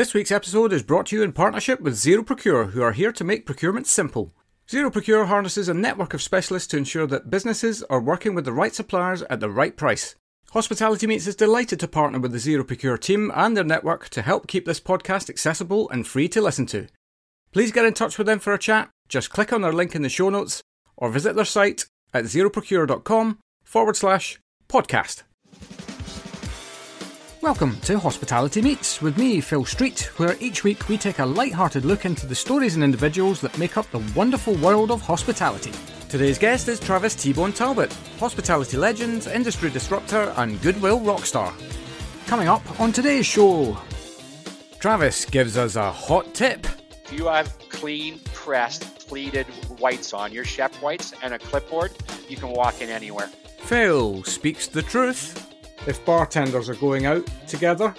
This week's episode is brought to you in partnership with Zero Procure, who are here to make procurement simple. Zero Procure harnesses a network of specialists to ensure that businesses are working with the right suppliers at the right price. Hospitality Meets is delighted to partner with the Zero Procure team and their network to help keep this podcast accessible and free to listen to. Please get in touch with them for a chat. Just click on their link in the show notes or visit their site at zeroprocure.com forward slash podcast. Welcome to Hospitality Meets with me, Phil Street, where each week we take a light-hearted look into the stories and individuals that make up the wonderful world of hospitality. Today's guest is Travis T-Bone Talbot, hospitality legend, industry disruptor, and goodwill rockstar. Coming up on today's show, Travis gives us a hot tip. If you have clean, pressed, pleated whites on, your chef whites, and a clipboard, you can walk in anywhere. Phil speaks the truth. If bartenders are going out together,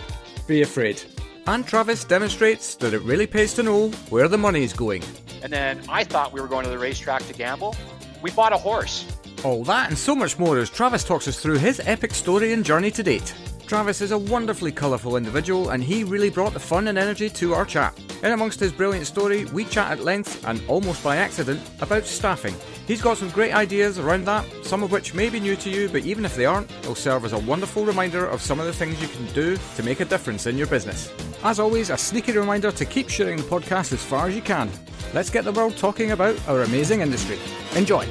be afraid. And Travis demonstrates that it really pays to know where the money is going. And then I thought we were going to the racetrack to gamble. We bought a horse. All that and so much more as Travis talks us through his epic story and journey to date. Travis is a wonderfully colourful individual and he really brought the fun and energy to our chat. In amongst his brilliant story, we chat at length and almost by accident about staffing. He's got some great ideas around that, some of which may be new to you, but even if they aren't, they'll serve as a wonderful reminder of some of the things you can do to make a difference in your business. As always, a sneaky reminder to keep sharing the podcast as far as you can. Let's get the world talking about our amazing industry. Enjoy!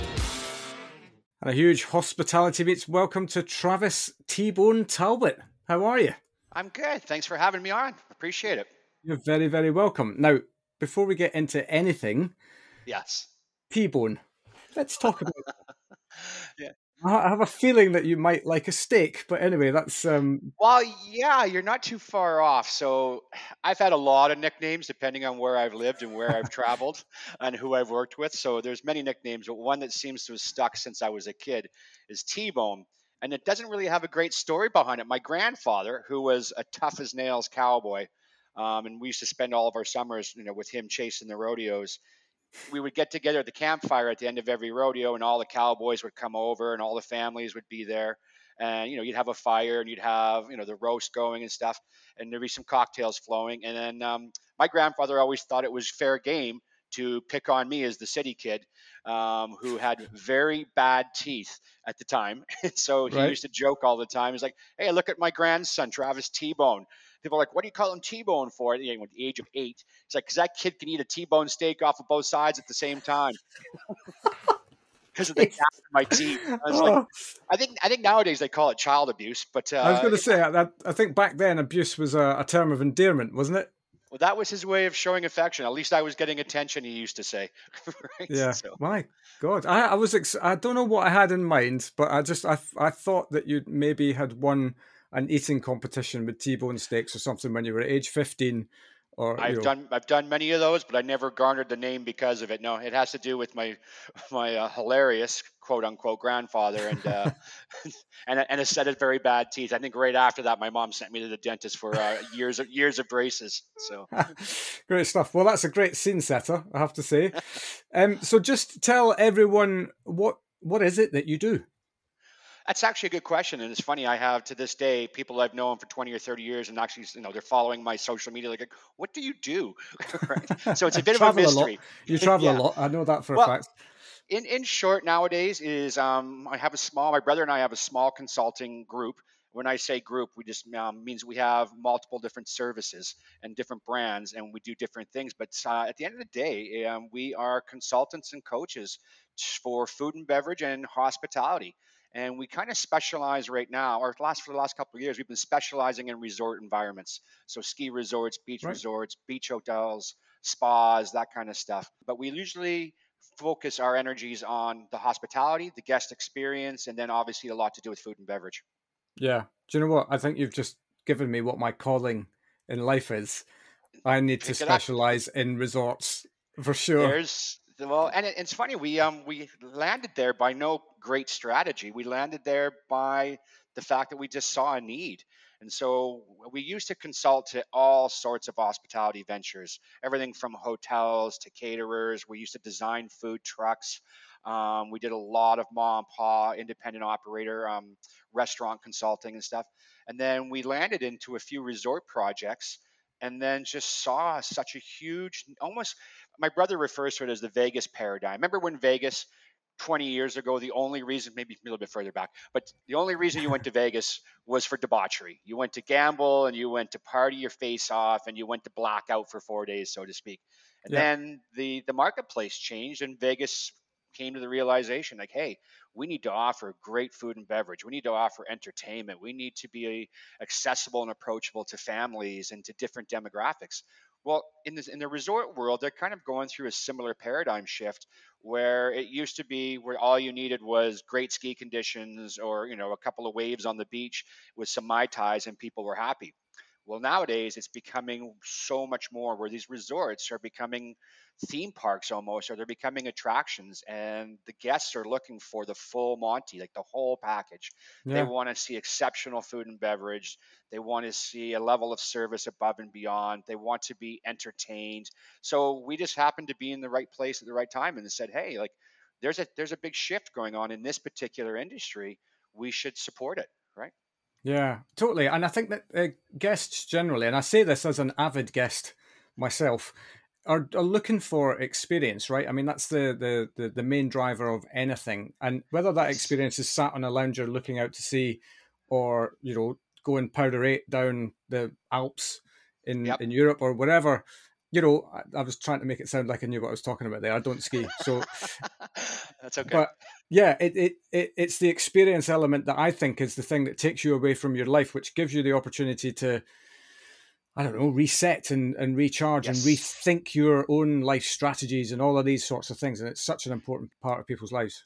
And a huge hospitality meets welcome to Travis T-Bone Talbot. How are you? I'm good. Thanks for having me on. Appreciate it. You're very, very welcome. Now, before we get into anything, Yes. T-Bone, let's talk about. Yeah. I have a feeling that you might like a steak, but anyway, that's um. Well, yeah, you're not too far off. So I've had a lot of nicknames depending on where I've lived and where I've traveled and who I've worked with. So there's many nicknames, but one that seems to have stuck since I was a kid is T-Bone. And it doesn't really have a great story behind it. My grandfather, who was a tough as nails cowboy, um, and we used to spend all of our summers, you know, with him chasing the rodeos. We would get together at the campfire at the end of every rodeo, and all the cowboys would come over, and all the families would be there. And you know, you'd have a fire, and you'd have you know the roast going and stuff, and there'd be some cocktails flowing. And then um, my grandfather always thought it was fair game to pick on me as the city kid um, who had very bad teeth at the time. so he Right. used to joke all the time. He's like, "Hey, look at my grandson, Travis T-Bone." People are like, "What do you call him T-Bone for?" You know, at the age of eight, it's like, "Cause that kid can eat a T-bone steak off of both sides at the same time." Because of the gap in my teeth. I was like, Oh, I think I think nowadays they call it child abuse, but uh, I was going to say, I, I think back then abuse was a, a term of endearment, wasn't it? Well, that was his way of showing affection. At least I was getting attention. He used to say. right? Yeah. So, My God, I, I was. Ex- I don't know what I had in mind, but I just I, I thought that you maybe had won an eating competition with T-bone steaks or something when you were at age fifteen. Or I've know. done I've done many of those, but I never garnered the name because of it. No, it has to do with my my uh, hilarious quote unquote grandfather and uh, and a- and a set of very bad teeth. I think right after that, my mom sent me to the dentist for uh, years of years of braces. So great stuff. Well, that's a great scene setter, I have to say. um, so just tell everyone what what is it that you do? That's actually a good question, and it's funny. I have to this day people I've known for twenty or thirty years, and actually, you know, they're following my social media. Like, what do you do? right? So it's a bit of a mystery. lot. You travel Yeah. a lot. I know that for Well, a fact. in in short nowadays is um, I have a small my brother and I have a small consulting group. When I say group, we just um, means we have multiple different services and different brands, and we do different things. But uh, at the end of the day, um, we are consultants and coaches for food and beverage and hospitality. And we kind of specialize right now, or last for the last couple of years, we've been specializing in resort environments. So ski resorts, beach Right. resorts, beach hotels, spas, that kind of stuff. But we usually focus our energies on the hospitality, the guest experience, and then obviously a lot to do with food and beverage. Yeah. Do you know what? I think you've just given me what my calling in life is. I need to Pick up. specialize in resorts for sure. There's well, and it, it's funny we um we landed there by no great strategy. We landed there by the fact that we just saw a need. And so we used to consult to all sorts of hospitality ventures, everything from hotels to caterers. We used to design food trucks. Um, we did a lot of mom and pop, independent operator, um, restaurant consulting and stuff. And then we landed into a few resort projects and then just saw such a huge, almost, my brother refers to it as the Vegas paradigm. Remember when Vegas 20 years ago, the only reason, maybe a little bit further back, but the only reason you went to Vegas was for debauchery. You went to gamble and you went to party your face off and you went to blackout for four days, so to speak. And yeah. then the the marketplace changed and Vegas came to the realization like, hey, we need to offer great food and beverage. We need to offer entertainment. We need to be accessible and approachable to families and to different demographics. Well, in the, in the resort world, they're kind of going through a similar paradigm shift where it used to be where all you needed was great ski conditions or you know a couple of waves on the beach with some mai tais and people were happy. Well, nowadays it's becoming so much more where these resorts are becoming theme parks almost, or they're becoming attractions, and the guests are looking for the full Monty, like the whole package. Yeah. They want to see exceptional food and beverage. They want to see a level of service above and beyond. They want to be entertained. So we just happened to be in the right place at the right time, and said, "Hey, like there's a there's a big shift going on in this particular industry. We should support it." Right? Yeah, totally. And I think that uh, guests generally, and I say this as an avid guest myself, are, are looking for experience, right? I mean, that's the, the, the the main driver of anything, and whether that experience is sat on a lounger looking out to sea, or you know going powder eight down the Alps in yep. in Europe or whatever. You know, I, I, was trying to make it sound like I knew what I was talking about there. I don't ski, so that's okay. But yeah, it, it it it's the experience element that I think is the thing that takes you away from your life, which gives you the opportunity to I don't know, reset and, and recharge yes. and rethink your own life strategies and all of these sorts of things. And it's such an important part of people's lives.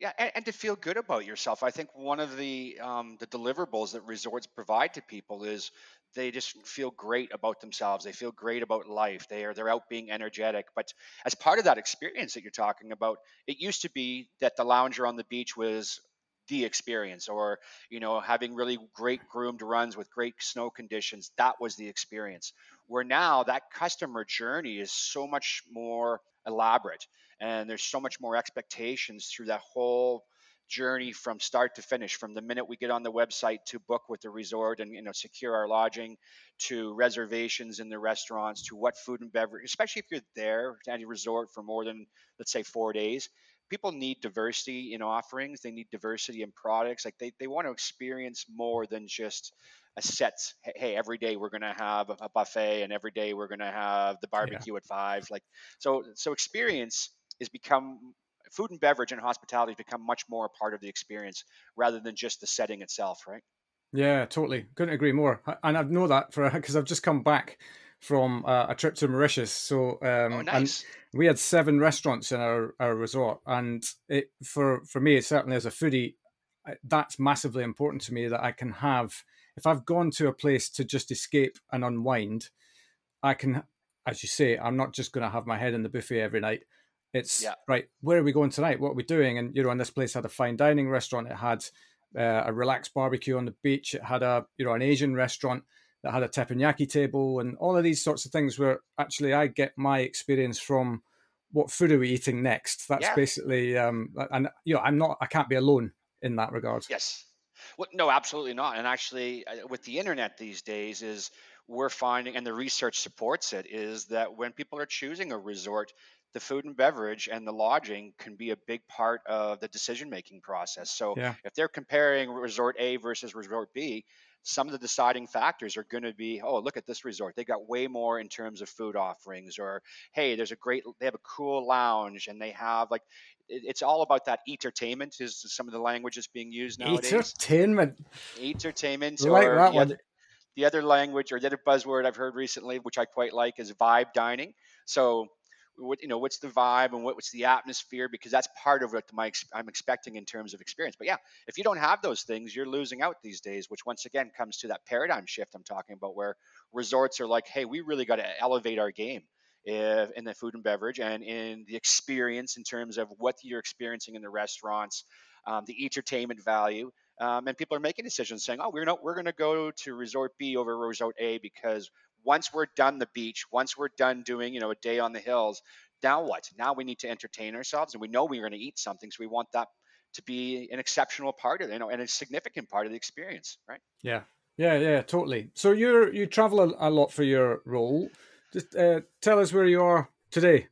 Yeah, and, and to feel good about yourself. I think one of the um, the deliverables that resorts provide to people is they just feel great about themselves. They feel great about life. They are they're out being energetic. But as part of that experience that you're talking about, it used to be that the lounger on the beach was the experience or you know having really great groomed runs with great snow conditions that was the experience where now that customer journey is so much more elaborate and there's so much more expectations through that whole journey from start to finish from the minute we get on the website to book with the resort and you know secure our lodging to reservations in the restaurants to what food and beverage especially if you're there at a resort for more than let's say four days. People need diversity in offerings. They need diversity in products. Like they, they want to experience more than just a set hey every day we're going to have a buffet and every day we're going to have the barbecue yeah. at five. Like so so experience is become food and beverage and hospitality has become much more a part of the experience rather than just the setting itself right yeah totally couldn't agree more and i know that for because i've just come back from uh, a trip to Mauritius. So um, oh, nice. we had seven restaurants in our, our resort, and it for for me, certainly as a foodie, that's massively important to me that I can have. If I've gone to a place to just escape and unwind, I can, as you say, I'm not just going to have my head in the buffet every night. It's yeah. right. Where are we going tonight? What are we doing? And you know, and this place had a fine dining restaurant. It had uh, a relaxed barbecue on the beach. It had a you know an Asian restaurant that had a teppanyaki table and all of these sorts of things where actually I get my experience from what food are we eating next. That's yeah. basically, um, and you know, I'm not, I can't be alone in that regard. Yes. Well, no, absolutely not. And actually, uh, with the internet these days, is we're finding, and the research supports it, is that when people are choosing a resort, the food and beverage and the lodging can be a big part of the decision making process. So yeah. if they're comparing resort A versus resort B, some of the deciding factors are going to be oh look at this resort they got way more in terms of food offerings or hey there's a great they have a cool lounge and they have like it's all about that entertainment is some of the languages being used nowadays entertainment entertainment like or that the, one. Other, the other language or the other buzzword i've heard recently which i quite like is vibe dining so what you know what's the vibe and what, what's the atmosphere because that's part of what my I'm expecting in terms of experience. But yeah, if you don't have those things, you're losing out these days. Which once again comes to that paradigm shift I'm talking about, where resorts are like, hey, we really got to elevate our game if, in the food and beverage and in the experience in terms of what you're experiencing in the restaurants, um, the entertainment value. Um, and people are making decisions saying, "Oh, we're not, we're going to go to Resort B over Resort A because once we're done the beach, once we're done doing, you know, a day on the hills, now what? Now we need to entertain ourselves and we know we're going to eat something. So we want that to be an exceptional part of it, you know, and a significant part of the experience, right? Yeah. Yeah, yeah, totally. So you're you travel a, a, lot for your role. Just uh, tell us where you are today.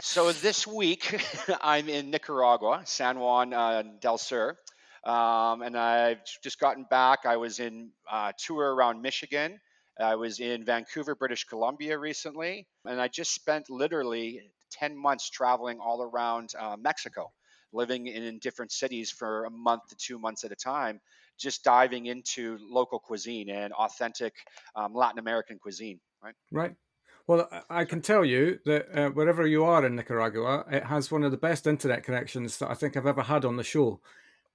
So this week I'm in Nicaragua, San Juan uh, del Sur, um, and I've just gotten back. I was in uh, tour around Michigan. I was in Vancouver, British Columbia recently, and I just spent literally 10 months traveling all around uh, Mexico, living in different cities for a month to two months at a time, just diving into local cuisine and authentic um, Latin American cuisine. Right. Right. Well, I can tell you that uh, wherever you are in Nicaragua, it has one of the best internet connections that I think I've ever had on the show.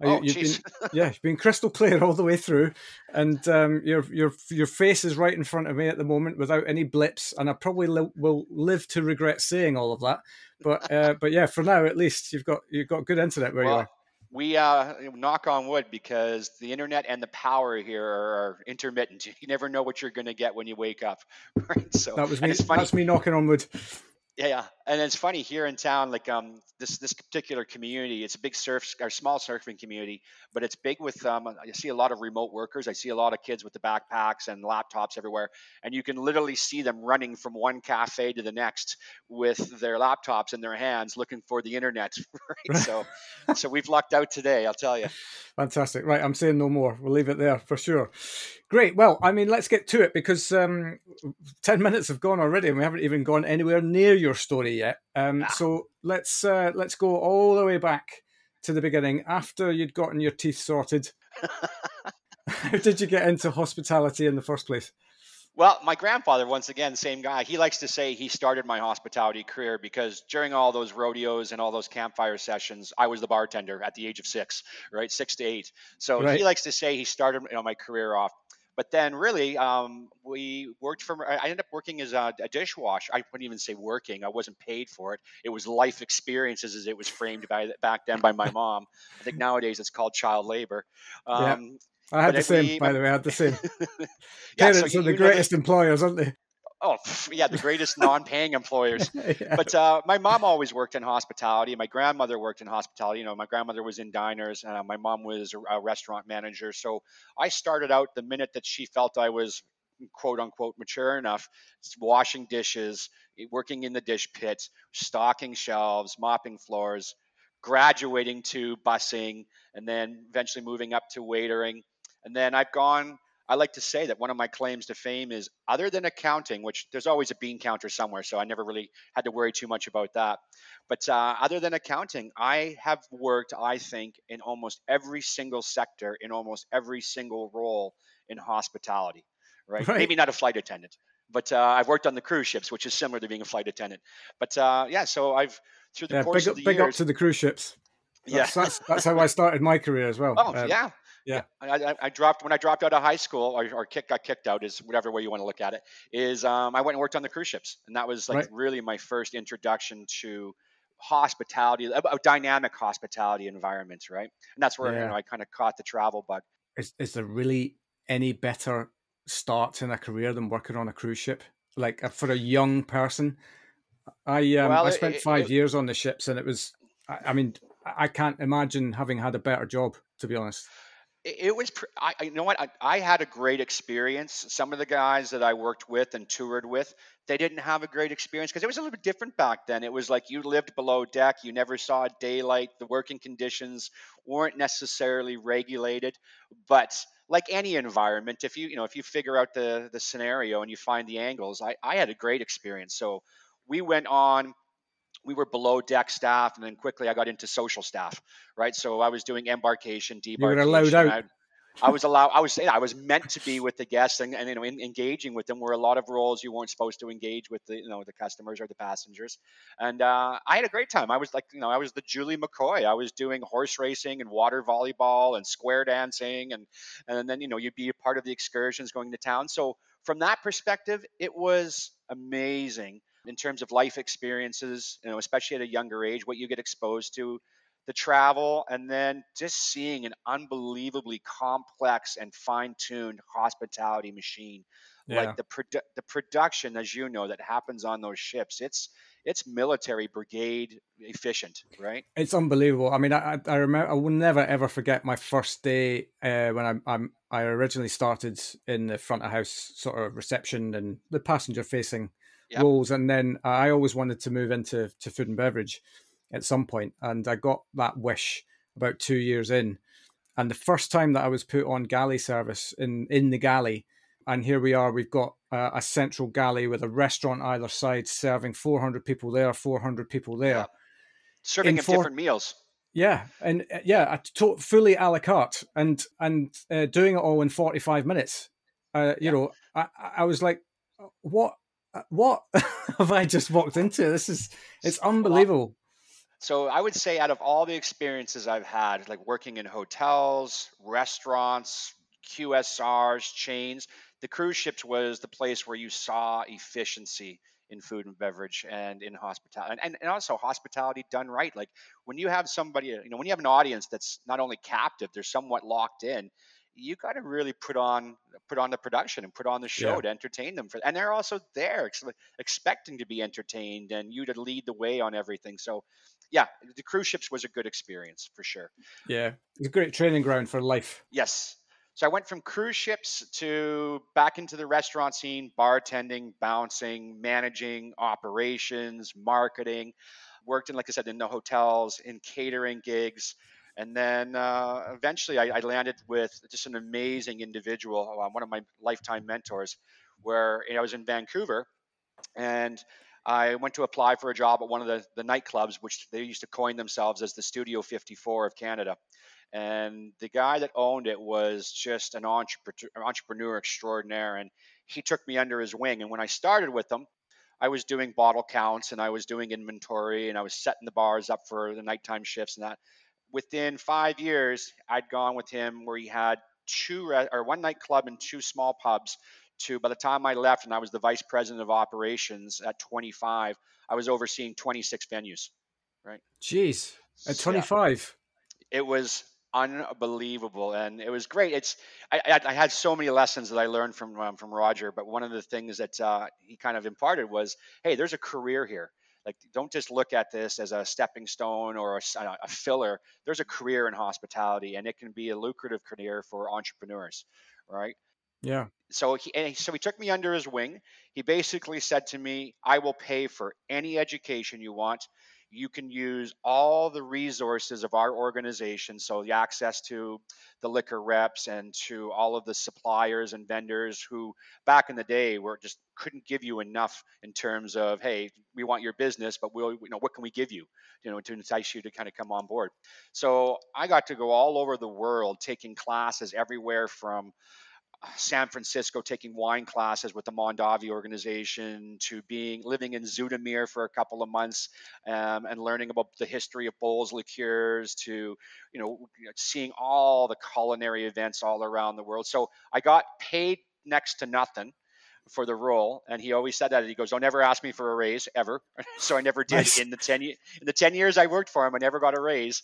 Oh, you've been, yeah, you've been crystal clear all the way through, and um, your your your face is right in front of me at the moment without any blips, and I probably li- will live to regret saying all of that. But uh, but yeah, for now at least you've got you've got good internet where well, you are. We uh, knock on wood because the internet and the power here are intermittent. You never know what you're going to get when you wake up, right? So that was me. That's me knocking on wood. Yeah, yeah, and it's funny here in town. Like um, this this particular community, it's a big surf or small surfing community, but it's big with um. I see a lot of remote workers. I see a lot of kids with the backpacks and laptops everywhere, and you can literally see them running from one cafe to the next with their laptops in their hands, looking for the internet. Right. so, so we've lucked out today. I'll tell you. Fantastic. Right, I'm saying no more. We'll leave it there for sure. Great. Well, I mean, let's get to it because um, 10 minutes have gone already and we haven't even gone anywhere near your story yet. Um, ah. So let's uh, let's go all the way back to the beginning after you'd gotten your teeth sorted. How did you get into hospitality in the first place? Well, my grandfather, once again, same guy, he likes to say he started my hospitality career because during all those rodeos and all those campfire sessions, I was the bartender at the age of six, right? Six to eight. So right. he likes to say he started you know, my career off. But then, really, um, we worked for. I ended up working as a, a, dishwasher. I wouldn't even say working. I wasn't paid for it. It was life experiences, as it was framed by back then by my mom. I think nowadays it's called child labor. Um, I had the same, we, by the way. I had the same. yeah, Parents so are the greatest employers, aren't they? Oh, yeah, the greatest non-paying employers. yeah. But uh, my mom always worked in hospitality. My grandmother worked in hospitality. You know, my grandmother was in diners. Uh, my mom was a, a restaurant manager. So I started out the minute that she felt I was quote unquote mature enough, washing dishes, working in the dish pit, stocking shelves, mopping floors, graduating to busing, and then eventually moving up to waitering and then I've gone, I like to say that one of my claims to fame is other than accounting, which there's always a bean counter somewhere, so I never really had to worry too much about that. But uh, other than accounting, I have worked, I think, in almost every single sector, in almost every single role in hospitality, right? right. Maybe not a flight attendant, but uh, I've worked on the cruise ships, which is similar to being a flight attendant. But uh, yeah, so I've through the yeah, course big, of the big years, up to the cruise ships. That's, yeah, that's, that's how I started my career as well. Oh um, yeah, yeah. I, I, I, dropped when I dropped out of high school, or, or kick, got kicked out, is whatever way you want to look at it. Is um, I went and worked on the cruise ships, and that was like right. really my first introduction to hospitality, a, a, dynamic hospitality environments, right? And that's where yeah. you know, I kind of caught the travel bug. Is is there really any better start in a career than working on a cruise ship? Like uh, for a young person, I um, well, I spent it, five it, years on the ships, and it was, I, I mean, I can't imagine having had a better job, to be honest it was I, you know what? I, I, had a great experience. Some of the guys that i worked with and toured with they didn't have a great experience because it was a little bit different back then. It was like you lived below deck. You never saw daylight. The working conditions weren't necessarily regulated. But like any environment if you you know if you figure out the the scenario and you find the angles i, I had a great experience. So we went on we were below deck staff, and then quickly I got into social staff, right? So I was doing embarkation, debarkation. You were allowed out. I was allowed. I was. I was meant to be with the guests and, and you know in, engaging with them. Were a lot of roles you weren't supposed to engage with the you know the customers or the passengers. And uh, I had a great time. I was like you know I was the Julie McCoy. I was doing horse racing and water volleyball and square dancing and and then you know you'd be a part of the excursions going to town. So from that perspective, it was amazing in terms of life experiences, you know, especially at a younger age, what you get exposed to, the travel, and then just seeing an unbelievably complex and fine-tuned hospitality machine. Yeah. Like the produ- the production, as you know, that happens on those ships, it's it's military brigade efficient, right? It's unbelievable. I mean, I, I remember I will never ever forget my first day uh, when I, I'm I originally started in the front of house sort of reception and the passenger facing yep. roles, and then I always wanted to move into to food and beverage at some point, and I got that wish about two years in. And the first time that I was put on galley service in in the galley, and here we are, we've got uh, a central galley with a restaurant either side, serving 400 people there, 400 people there, yeah. serving them different meals. Yeah, and uh, yeah, to- fully a la carte, and and uh, doing it all in 45 minutes. Uh, you yeah. know, I, I was like, what Uh, what have I just walked into? This is it's uh, unbelievable. So I would say out of all the experiences I've had, like working in hotels, restaurants, QSRs, chains, the cruise ships was the place where you saw efficiency in food and beverage and in hospitality and, and also hospitality done right like when you have somebody you know when you have an audience that's not only captive they're somewhat locked in you got to really put on put on the production and put on the show yeah. to entertain them for and they're also there ex- expecting to be entertained and you to lead the way on everything so yeah the cruise ships was a good experience for sure yeah it's a great training ground for life yes so I went from cruise ships to back into the restaurant scene, bartending, bouncing, managing operations, marketing. Worked in, like I said, in the hotels, in catering gigs. And then uh, eventually I, I, landed with just an amazing individual, uh, one of my lifetime mentors, where you know, I was in Vancouver and I went to apply for a job at one of the, the nightclubs, which they used to coin themselves as the Studio 54 of Canada. And the guy that owned it was just an entrepreneur, entrepreneur extraordinaire. And he took me under his wing. And when I started with him, I was doing bottle counts and I was doing inventory and I was setting the bars up for the nighttime shifts and that. Within five years, I'd gone with him where he had two or one nightclub and two small pubs. To by the time I left and I was the vice president of operations at 25, I was overseeing 26 venues. Right. Jeez, at 25. Yeah. It was unbelievable, and it was great. It's I, I had so many lessons that I learned from um, from Roger, but one of the things that uh, he kind of imparted was, hey, there's a career here. Like, don't just look at this as a stepping stone or a, a filler. There's a career in hospitality, and it can be a lucrative career for entrepreneurs, right? Yeah. So he so he took me under his wing. He basically said to me, "I will pay for any education you want you can use all the resources of our organization. So, the access to the liquor reps and to all of the suppliers and vendors who back in the day were just couldn't give you enough in terms of, hey, we want your business, but we'll, you know, what can we give you, you know, to entice you to kind of come on board. So, I got to go all over the world taking classes everywhere from San Francisco taking wine classes with the Mondavi organization to being living in Zoetermeer for a couple of months um, and learning about the history of Bols liqueurs to you know seeing all the culinary events all around the world. So I got paid next to nothing for the role and he always said that he goes don't ever ask me for a raise ever so i never did nice. in the 10 in the 10 years i worked for him i never got a raise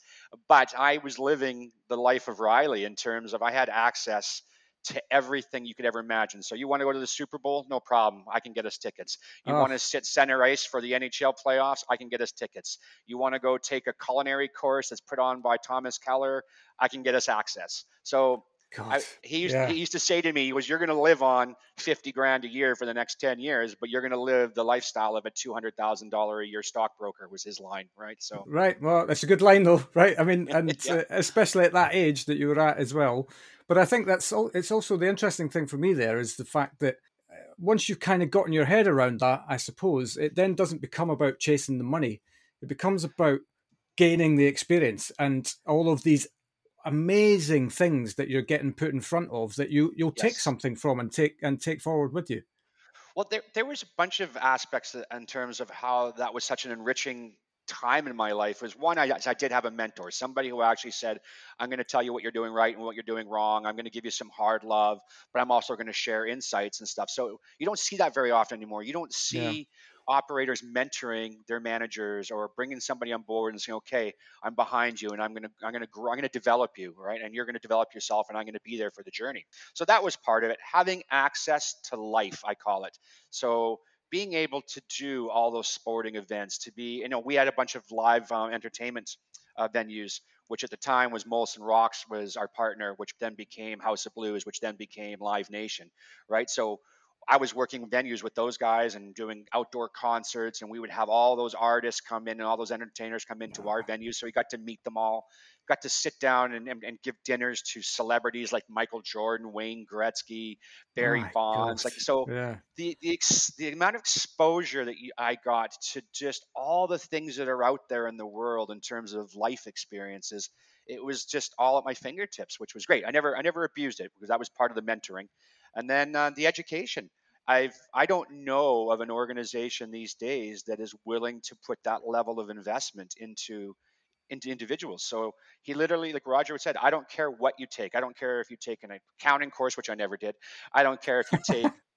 but i was living the life of riley in terms of i had access to everything you could ever imagine. So you want to go to the Super Bowl? No problem. I can get us tickets. You oh. want to sit center ice for the NHL playoffs? I can get us tickets. You want to go take a culinary course that's put on by Thomas Keller? I can get us access. So I, he, used, yeah. he used to say to me, he was, you're going to live on 50 grand a year for the next 10 years, but you're going to live the lifestyle of a $200,000 a year stockbroker was his line. Right. So, right. Well, that's a good line though. Right. I mean, and yeah. uh, especially at that age that you were at as well. But I think that's all, it's also the interesting thing for me there is the fact that uh, once you've kind of gotten your head around that, I suppose it then doesn't become about chasing the money. It becomes about gaining the experience and all of these amazing things that you're getting put in front of that you you'll yes. take something from and take and take forward with you. Well, there there was a bunch of aspects in terms of how that was such an enriching time in my life was one, I, I did have a mentor, somebody who actually said, I'm going to tell you what you're doing right and what you're doing wrong. I'm going to give you some hard love, but I'm also going to share insights and stuff. So you don't see that very often anymore. You don't see yeah operators mentoring their managers or bringing somebody on board and saying, "Okay, I'm behind you, and I'm gonna I'm gonna grow, I'm gonna develop you, right? And you're gonna develop yourself, and I'm gonna be there for the journey." So that was part of it. Having access to life, I call it. So being able to do all those sporting events, to be, you know, we had a bunch of live um, entertainment uh, venues which at the time was Molson Rocks was our partner, which then became House of Blues, which then became Live Nation, right? So I was working venues with those guys and doing outdoor concerts, and we would have all those artists come in and all those entertainers come into our venues. So we got to meet them all, got to sit down and, and, and give dinners to celebrities like Michael Jordan, Wayne Gretzky, Barry Bonds. Like so, yeah. the the, ex, the amount of exposure that you, I got to just all the things that are out there in the world in terms of life experiences it was just all at my fingertips, which was great. I never I never abused it because that was part of the mentoring. And then uh, the education. I've I don't know of an organization these days that is willing to put that level of investment into into individuals. So he literally, like Roger said, I don't care what you take. I don't care if you take an accounting course, which I never did. I don't care if you take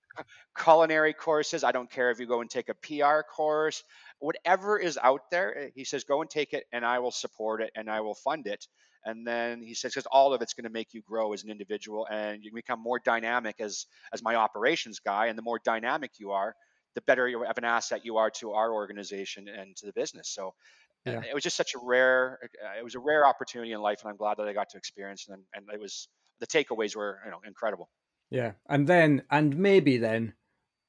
culinary courses. I don't care if you go and take a PR course. Whatever is out there, eh, he says, go and take it, and I will support it and I will fund it. And then he says, because all of it's going to make you grow as an individual and you become more dynamic as as my operations guy. And the more dynamic you are, the better you have an asset you are to our organization and to the business. So uh, yeah. it was just such a rare, uh, it was a rare opportunity in life, and I'm glad that I got to experience. And and it was the takeaways were you know incredible. Yeah, and then and maybe then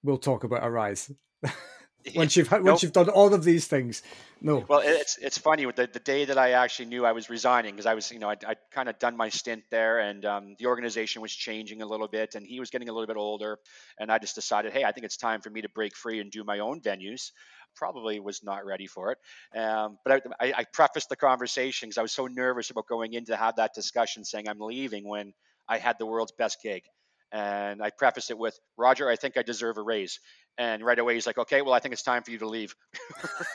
we'll talk about a raise. once you've once nope. you've done all of these things. No. Well, it's it's funny the the day that I actually knew I was resigning because I was you know I'd, I'd kind of done my stint there and um, the organization was changing a little bit and he was getting a little bit older and I just decided hey I think it's time for me to break free and do my own venues. Probably was not ready for it, um, but I, I, prefaced the conversation because I was so nervous about going in to have that discussion, saying I'm leaving when I had the world's best gig. And I prefaced it with, Roger, I think I deserve a raise. And right away he's like, okay, well, I think it's time for you to leave.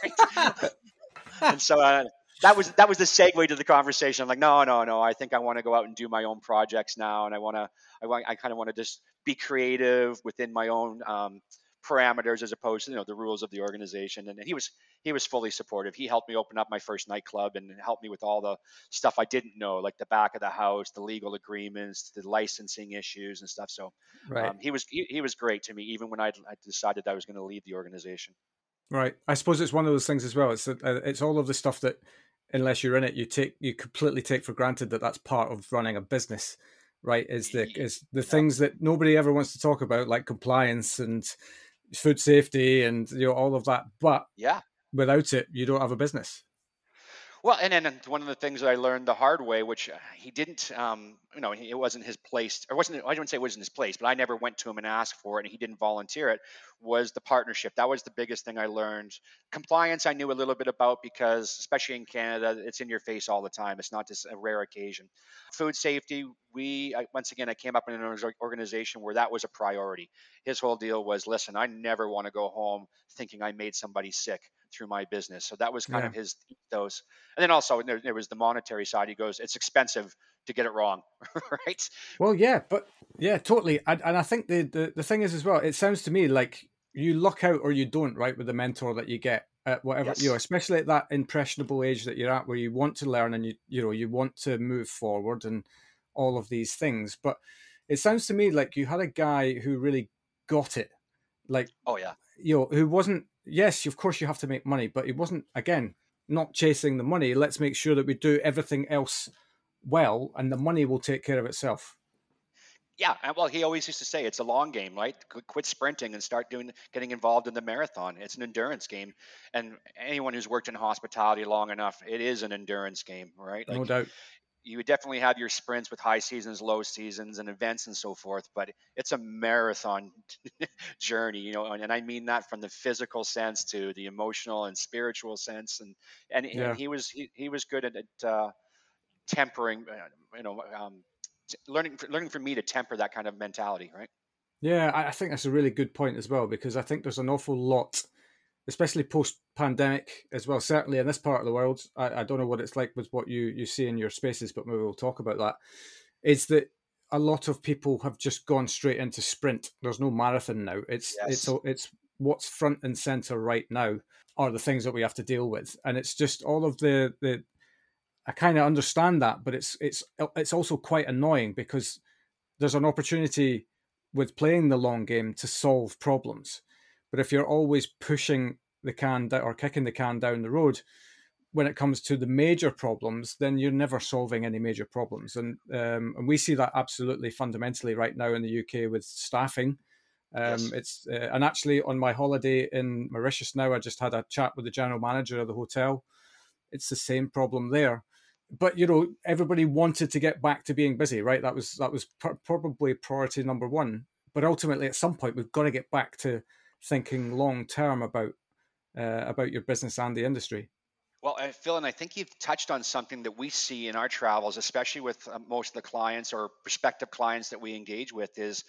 and so uh, that was that was the segue to the conversation. I'm like, no, no, no. I think I want to go out and do my own projects now, and I want to, I want, I kind of want to just be creative within my own um, parameters as opposed to you know the rules of the organization. And he was he was fully supportive. He helped me open up my first nightclub and helped me with all the stuff i didn't know like the back of the house the legal agreements the licensing issues and stuff. So right. Um, he was he, he, was great to me even when i i decided i was going to leave the organization. Right. I suppose it's one of those things as well. It's uh, it's all of the stuff that unless you're in it you take you completely take for granted that that's part of running a business right? Is the is the yeah. things that nobody ever wants to talk about like compliance and food safety and you know all of that. But yeah, without it, you don't have a business. Well, and then one of the things that I learned the hard way, which uh, he didn't, um, you know, it wasn't his place, or wasn't, I don't say it wasn't his place, but I never went to him and asked for it, and he didn't volunteer it, was the partnership. That was the biggest thing I learned. Compliance, I knew a little bit about because, especially in Canada, it's in your face all the time. It's not just a rare occasion. Food safety, we, once again, I came up in an organization where that was a priority. His whole deal was listen, I never want to go home thinking I made somebody sick through my business. So that was kind yeah. of his ethos. And then also there, there, was the monetary side. He goes, it's expensive to get it wrong, right? Well, yeah, but yeah, totally. And, and I think the, the the thing is as well. It sounds to me like you luck out or you don't, right, with the mentor that you get at whatever yes. you know, especially at that impressionable age that you're at, where you want to learn and you you know you want to move forward and all of these things. But it sounds to me like you had a guy who really got it. Like, oh yeah, you know, who wasn't yes, of course you have to make money, but it wasn't again not chasing the money. Let's make sure that we do everything else well, and the money will take care of itself. Yeah, well, he always used to say it's a long game, right? Quit sprinting and start doing, getting involved in the marathon. It's an endurance game, and anyone who's worked in hospitality long enough, it is an endurance game, right? Like, no doubt you would definitely have your sprints with high seasons, low seasons, and events and so forth. But it's a marathon journey, you know, and, and, I mean that from the physical sense to the emotional and spiritual sense. And and, yeah. and he was he, he was good at, at uh, tempering, uh, you know, um, learning learning from me to temper that kind of mentality, right? Yeah, I think that's a really good point as well because I think there's an awful lot especially post pandemic as well. Certainly in this part of the world, I, I, don't know what it's like with what you you see in your spaces, but maybe we'll talk about that. Is that a lot of people have just gone straight into sprint. There's no marathon now. It's yes. it's it's what's front and center right now are the things that we have to deal with, and it's just all of the the. I kind of understand that, but it's it's it's also quite annoying because there's an opportunity with playing the long game to solve problems but if you're always pushing the can or kicking the can down the road, when it comes to the major problems, then you're never solving any major problems. And um, and we see that absolutely fundamentally right now in the UK with staffing. Um, yes. It's uh, and actually on my holiday in Mauritius now, I just had a chat with the general manager of the hotel. It's the same problem there, but you know everybody wanted to get back to being busy, right? That was that was pr- probably priority number one. But ultimately, at some point, we've got to get back to thinking long term about uh, about your business and the industry. Well, uh, Phil, and I think you've touched on something that we see in our travels, especially with uh, most of the clients or prospective clients that we engage with, is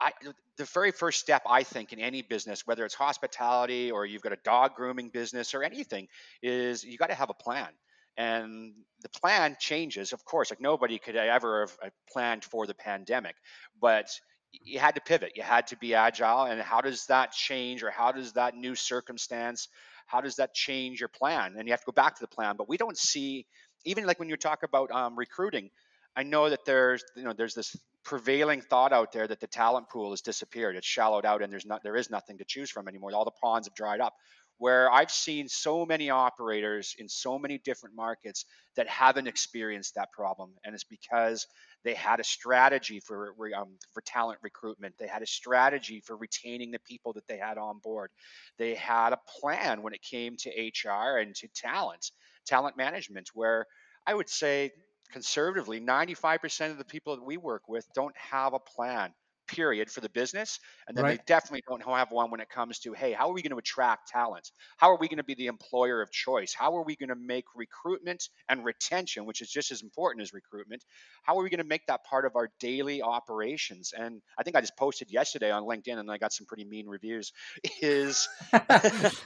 I, the very first step I think in any business, whether it's hospitality or you've got a dog grooming business or anything, is you got to have a plan. And the plan changes, of course. Like nobody could ever have planned for the pandemic, but you had to pivot. You had to be agile and how does that change or how does that new circumstance how does that change your plan? And you have to go back to the plan but we don't see even like when you talk about um, recruiting i know that there's you know there's this prevailing thought out there that the talent pool has disappeared. It's shallowed out and there's not there is nothing to choose from anymore. All the ponds have dried up where I've seen so many operators in so many different markets that haven't experienced that problem. And it's because they had a strategy for um, for talent recruitment. They had a strategy for retaining the people that they had on board. They had a plan when it came to HR and to talent, talent management, where I would say conservatively 95% of the people that we work with don't have a plan period for the business. And then right. they definitely don't have one when it comes to, hey, how are we going to attract talent? How are we going to be the employer of choice? How are we going to make recruitment and retention, which is just as important as recruitment, how are we going to make that part of our daily operations? And I think I just posted yesterday on LinkedIn and I got some pretty mean reviews. Is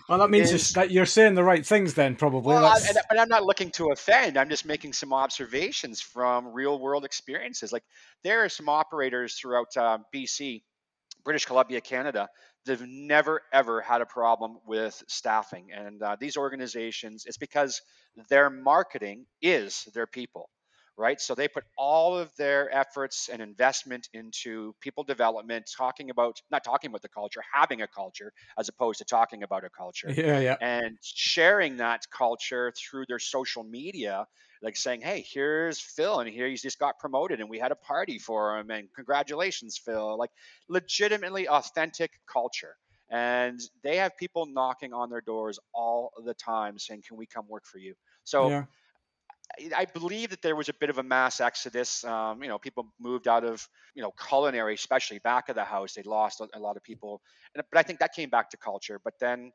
well, that means is, that you're saying the right things then, probably. Well, I, and, and I'm not looking to offend. I'm just making some observations from real world experiences. Like there are some operators throughout uh, BC, British Columbia, Canada, they've never ever had a problem with staffing. And uh, these organizations, it's because their marketing is their people right? So they put all of their efforts and investment into people development, talking about not talking about the culture, having a culture as opposed to talking about a culture. Yeah, yeah. And sharing that culture through their social media, like saying, "Hey, here's Phil, and here he's just got promoted, and we had a party for him, and congratulations, Phil!" Like legitimately authentic culture. And they have people knocking on their doors all the time saying, "Can we come work for you?" So. Yeah I believe that there was a bit of a mass exodus. Um, you know, people moved out of you know culinary, especially back of the house. They lost a, lot of people, and, but I think that came back to culture. But then,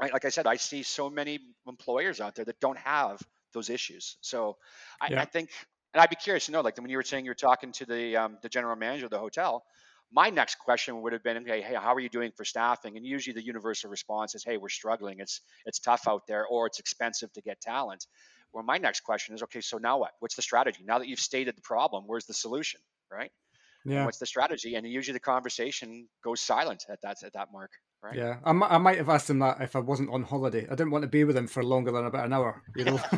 like I said, I see so many employers out there that don't have those issues. So I, yeah. I think, and I'd be curious to know, like when you were saying you're talking to the um, the general manager of the hotel. My next question would have been, okay, hey, how are you doing for staffing? And usually the universal response is, hey, we're struggling. It's it's tough out there, or it's expensive to get talent. Well, my next question is okay, so now what? What's the strategy? Now that you've stated the problem, where's the solution, right? Yeah. And what's the strategy? And usually the conversation goes silent at that at that mark. Right? Yeah, I, I might have asked him that if I wasn't on holiday. I didn't want to be with him for longer than about an hour. You know.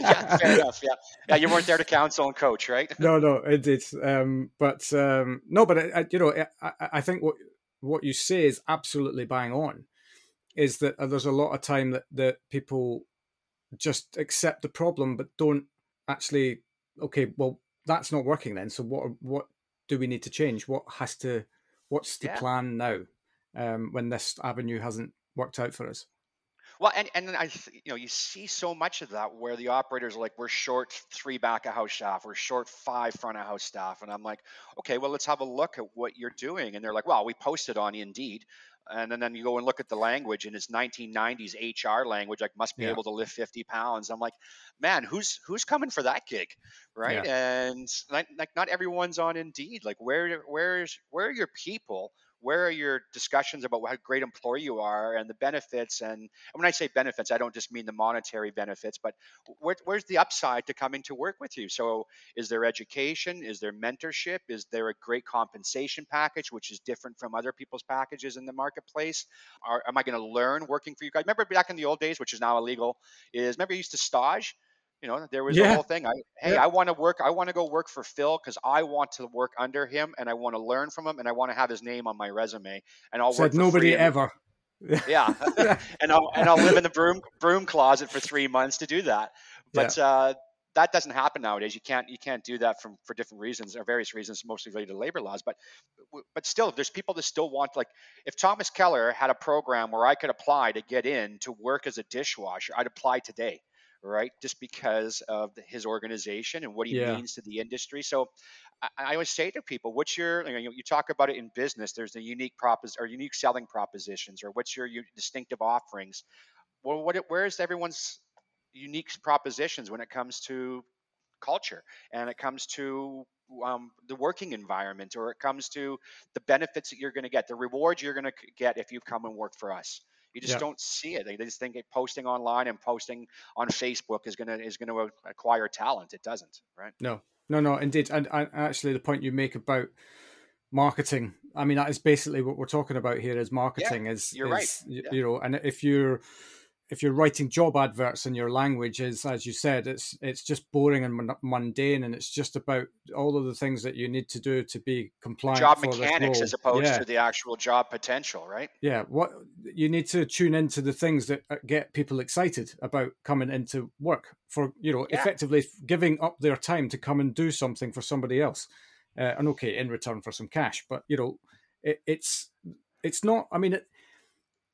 yeah, fair enough. Yeah, yeah, you weren't there to counsel and coach, right? no, no, it Um, but um, no, but I, you know, I, I think what what you say is absolutely bang on. Is that uh, there's a lot of time that that people just accept the problem, but don't actually. Okay, well, that's not working then. So what what do we need to change? What has to? What's the yeah. plan now? Um, when this avenue hasn't worked out for us. Well, and and I, you know, you see so much of that where the operators are like, we're short three back of house staff, we're short five front of house staff, and I'm like, okay, well, let's have a look at what you're doing, and they're like, well, we posted on Indeed, and then, then you go and look at the language and it's 1990s hr language like must be yeah. able to lift 50 pounds. I'm like man who's who's coming for that gig? Right? Yeah. and like, like not everyone's on indeed. Like where where's where are your people where are your discussions about what great employee you are and the benefits? And when I say benefits, I don't just mean the monetary benefits, but where, where's the upside to coming to work with you? So, is there education? Is there mentorship? Is there a great compensation package, which is different from other people's packages in the marketplace? Am I going to learn working for you guys? Remember back in the old days, which is now illegal, is remember you used to stage? You know, there was yeah. a whole thing. I, hey, yeah. I want to work. I want to go work for Phil because I want to work under him and I want to learn from him and I want to have his name on my resume. And I'll Said work. nobody ever. yeah, and I'll and I'll live in the broom broom closet for three months to do that. But yeah. uh, that doesn't happen nowadays. You can't you can't do that from for different reasons or various reasons, mostly related to labor laws. But but still, there's people that still want like if Thomas Keller had a program where I could apply to get in to work as a dishwasher, I'd apply today right? Just because of his organization and what he yeah. means to the industry. So I, I, always say to people, what's your, you know, you talk about it in business, there's the unique propos or unique selling propositions, or what's your, your distinctive offerings. Well, what, where's everyone's unique propositions when it comes to culture and it comes to um, the working environment or it comes to the benefits that you're going to get, the rewards you're going to get if you come and work for us. You just yeah. don't see it. They just think posting online and posting on Facebook is gonna is gonna uh, acquire talent. It doesn't, right? No, no, no, indeed. And, and actually, the point you make about marketing, I mean, that is basically what we're talking about here. Is marketing yeah, is you're is, right. You know, and if you're if you're writing job adverts and your language is, as you said, it's it's just boring and mundane, and it's just about all of the things that you need to do to be compliant. Job mechanics as opposed yeah. to the actual job potential, right? Yeah, what you need to tune into the things that uh, get people excited about coming into work for you know yeah. effectively giving up their time to come and do something for somebody else, uh, and okay, in return for some cash, but you know, it, it's it's not. I mean. It,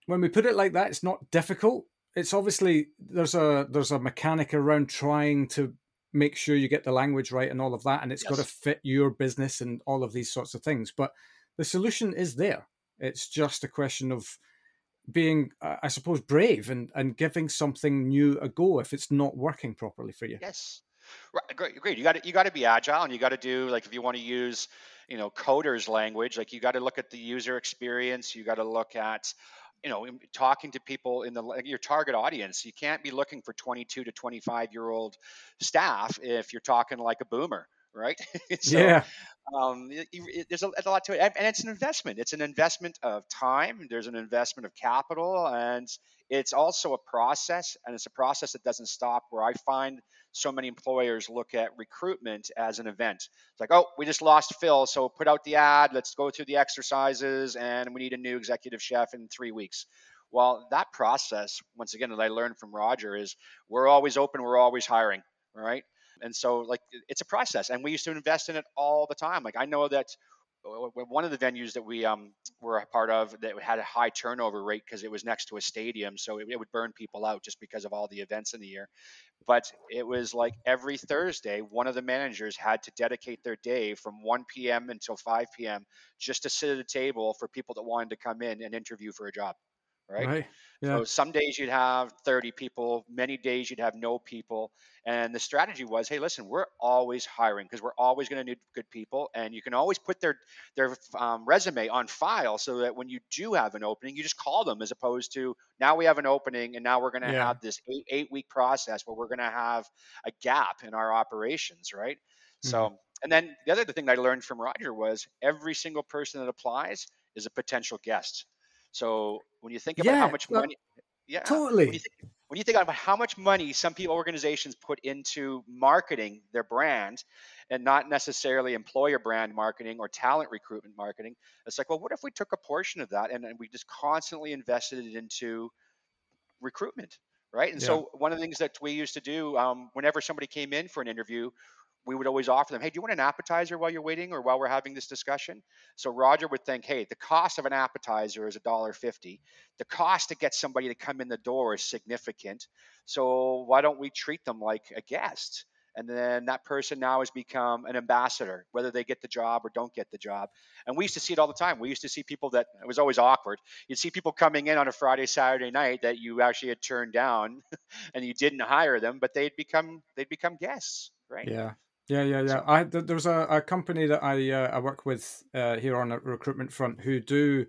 when we put it like that, it's not difficult it's obviously there's a there's a mechanic around trying to make sure you get the language right and all of that and it's yes. got to fit your business and all of these sorts of things but the solution is there. It's just a question of being i suppose brave and and giving something new a go if it's not working properly for you. Yes. Right great great. You got to you got to be agile and you got to do like if you want to use you know coders language like you got to look at the user experience you got to look at you know talking to people in the your target audience. You can't be looking for 22 to 25 year old staff if you're talking like a boomer right? So, yeah. um, it, it, there's, a, there's, a, lot to it and it's an investment. It's an investment of time there's an investment of capital and it's also a process and it's a process that doesn't stop. Where i find so many employers look at recruitment as an event. It's like, oh, we just lost Phil, so put out the ad, let's go through the exercises, and we need a new executive chef in three weeks. Well, that process, once again, that I learned from Roger, is we're always open, we're always hiring, right? And so, like, it's a process, and we used to invest in it all the time. Like, I know that one of the venues that we um, were a part of that had a high turnover rate because it was next to a stadium, so it, it, would burn people out just because of all the events in the year. But it was like every Thursday, one of the managers had to dedicate their day from 1 p.m. until 5 p.m. just to sit at a table for people that wanted to come in and interview for a job right? right. Yeah. So some days you'd have 30 people, many days you'd have no people. And the strategy was, hey, listen, we're always hiring because we're always going to need good people, and you can always put their their um, resume on file so that when you do have an opening, you just call them as opposed to now we have an opening and now we're going to yeah. have this eight eight week process where we're going to have a gap in our operations, right? Mm-hmm. So. And then the other thing I learned from Roger was every single person that applies is a potential guest. So when you think about yeah, how much money, yeah, totally. When you, think, when you think about how much money some people organizations put into marketing their brand, and not necessarily employer brand marketing or talent recruitment marketing, it's like, well, what if we took a portion of that and, and we just constantly invested it into recruitment, right? And yeah. so one of the things that we used to do um, whenever somebody came in for an interview, we would always offer them, hey, do you want an appetizer while you're waiting or while we're having this discussion? So Roger would think, hey, the cost of an appetizer is $1.50. The cost to get somebody to come in the door is significant. So why don't we treat them like a guest? And then that person now has become an ambassador, whether they get the job or don't get the job. And we used to see it all the time. We used to see people that it was always awkward. You'd see people coming in on a Friday, Saturday night that you actually had turned down and you didn't hire them, but they'd become they'd become guests, right? Yeah Yeah, yeah, yeah. I there was a, a company that I uh, I work with uh, here on a recruitment front who do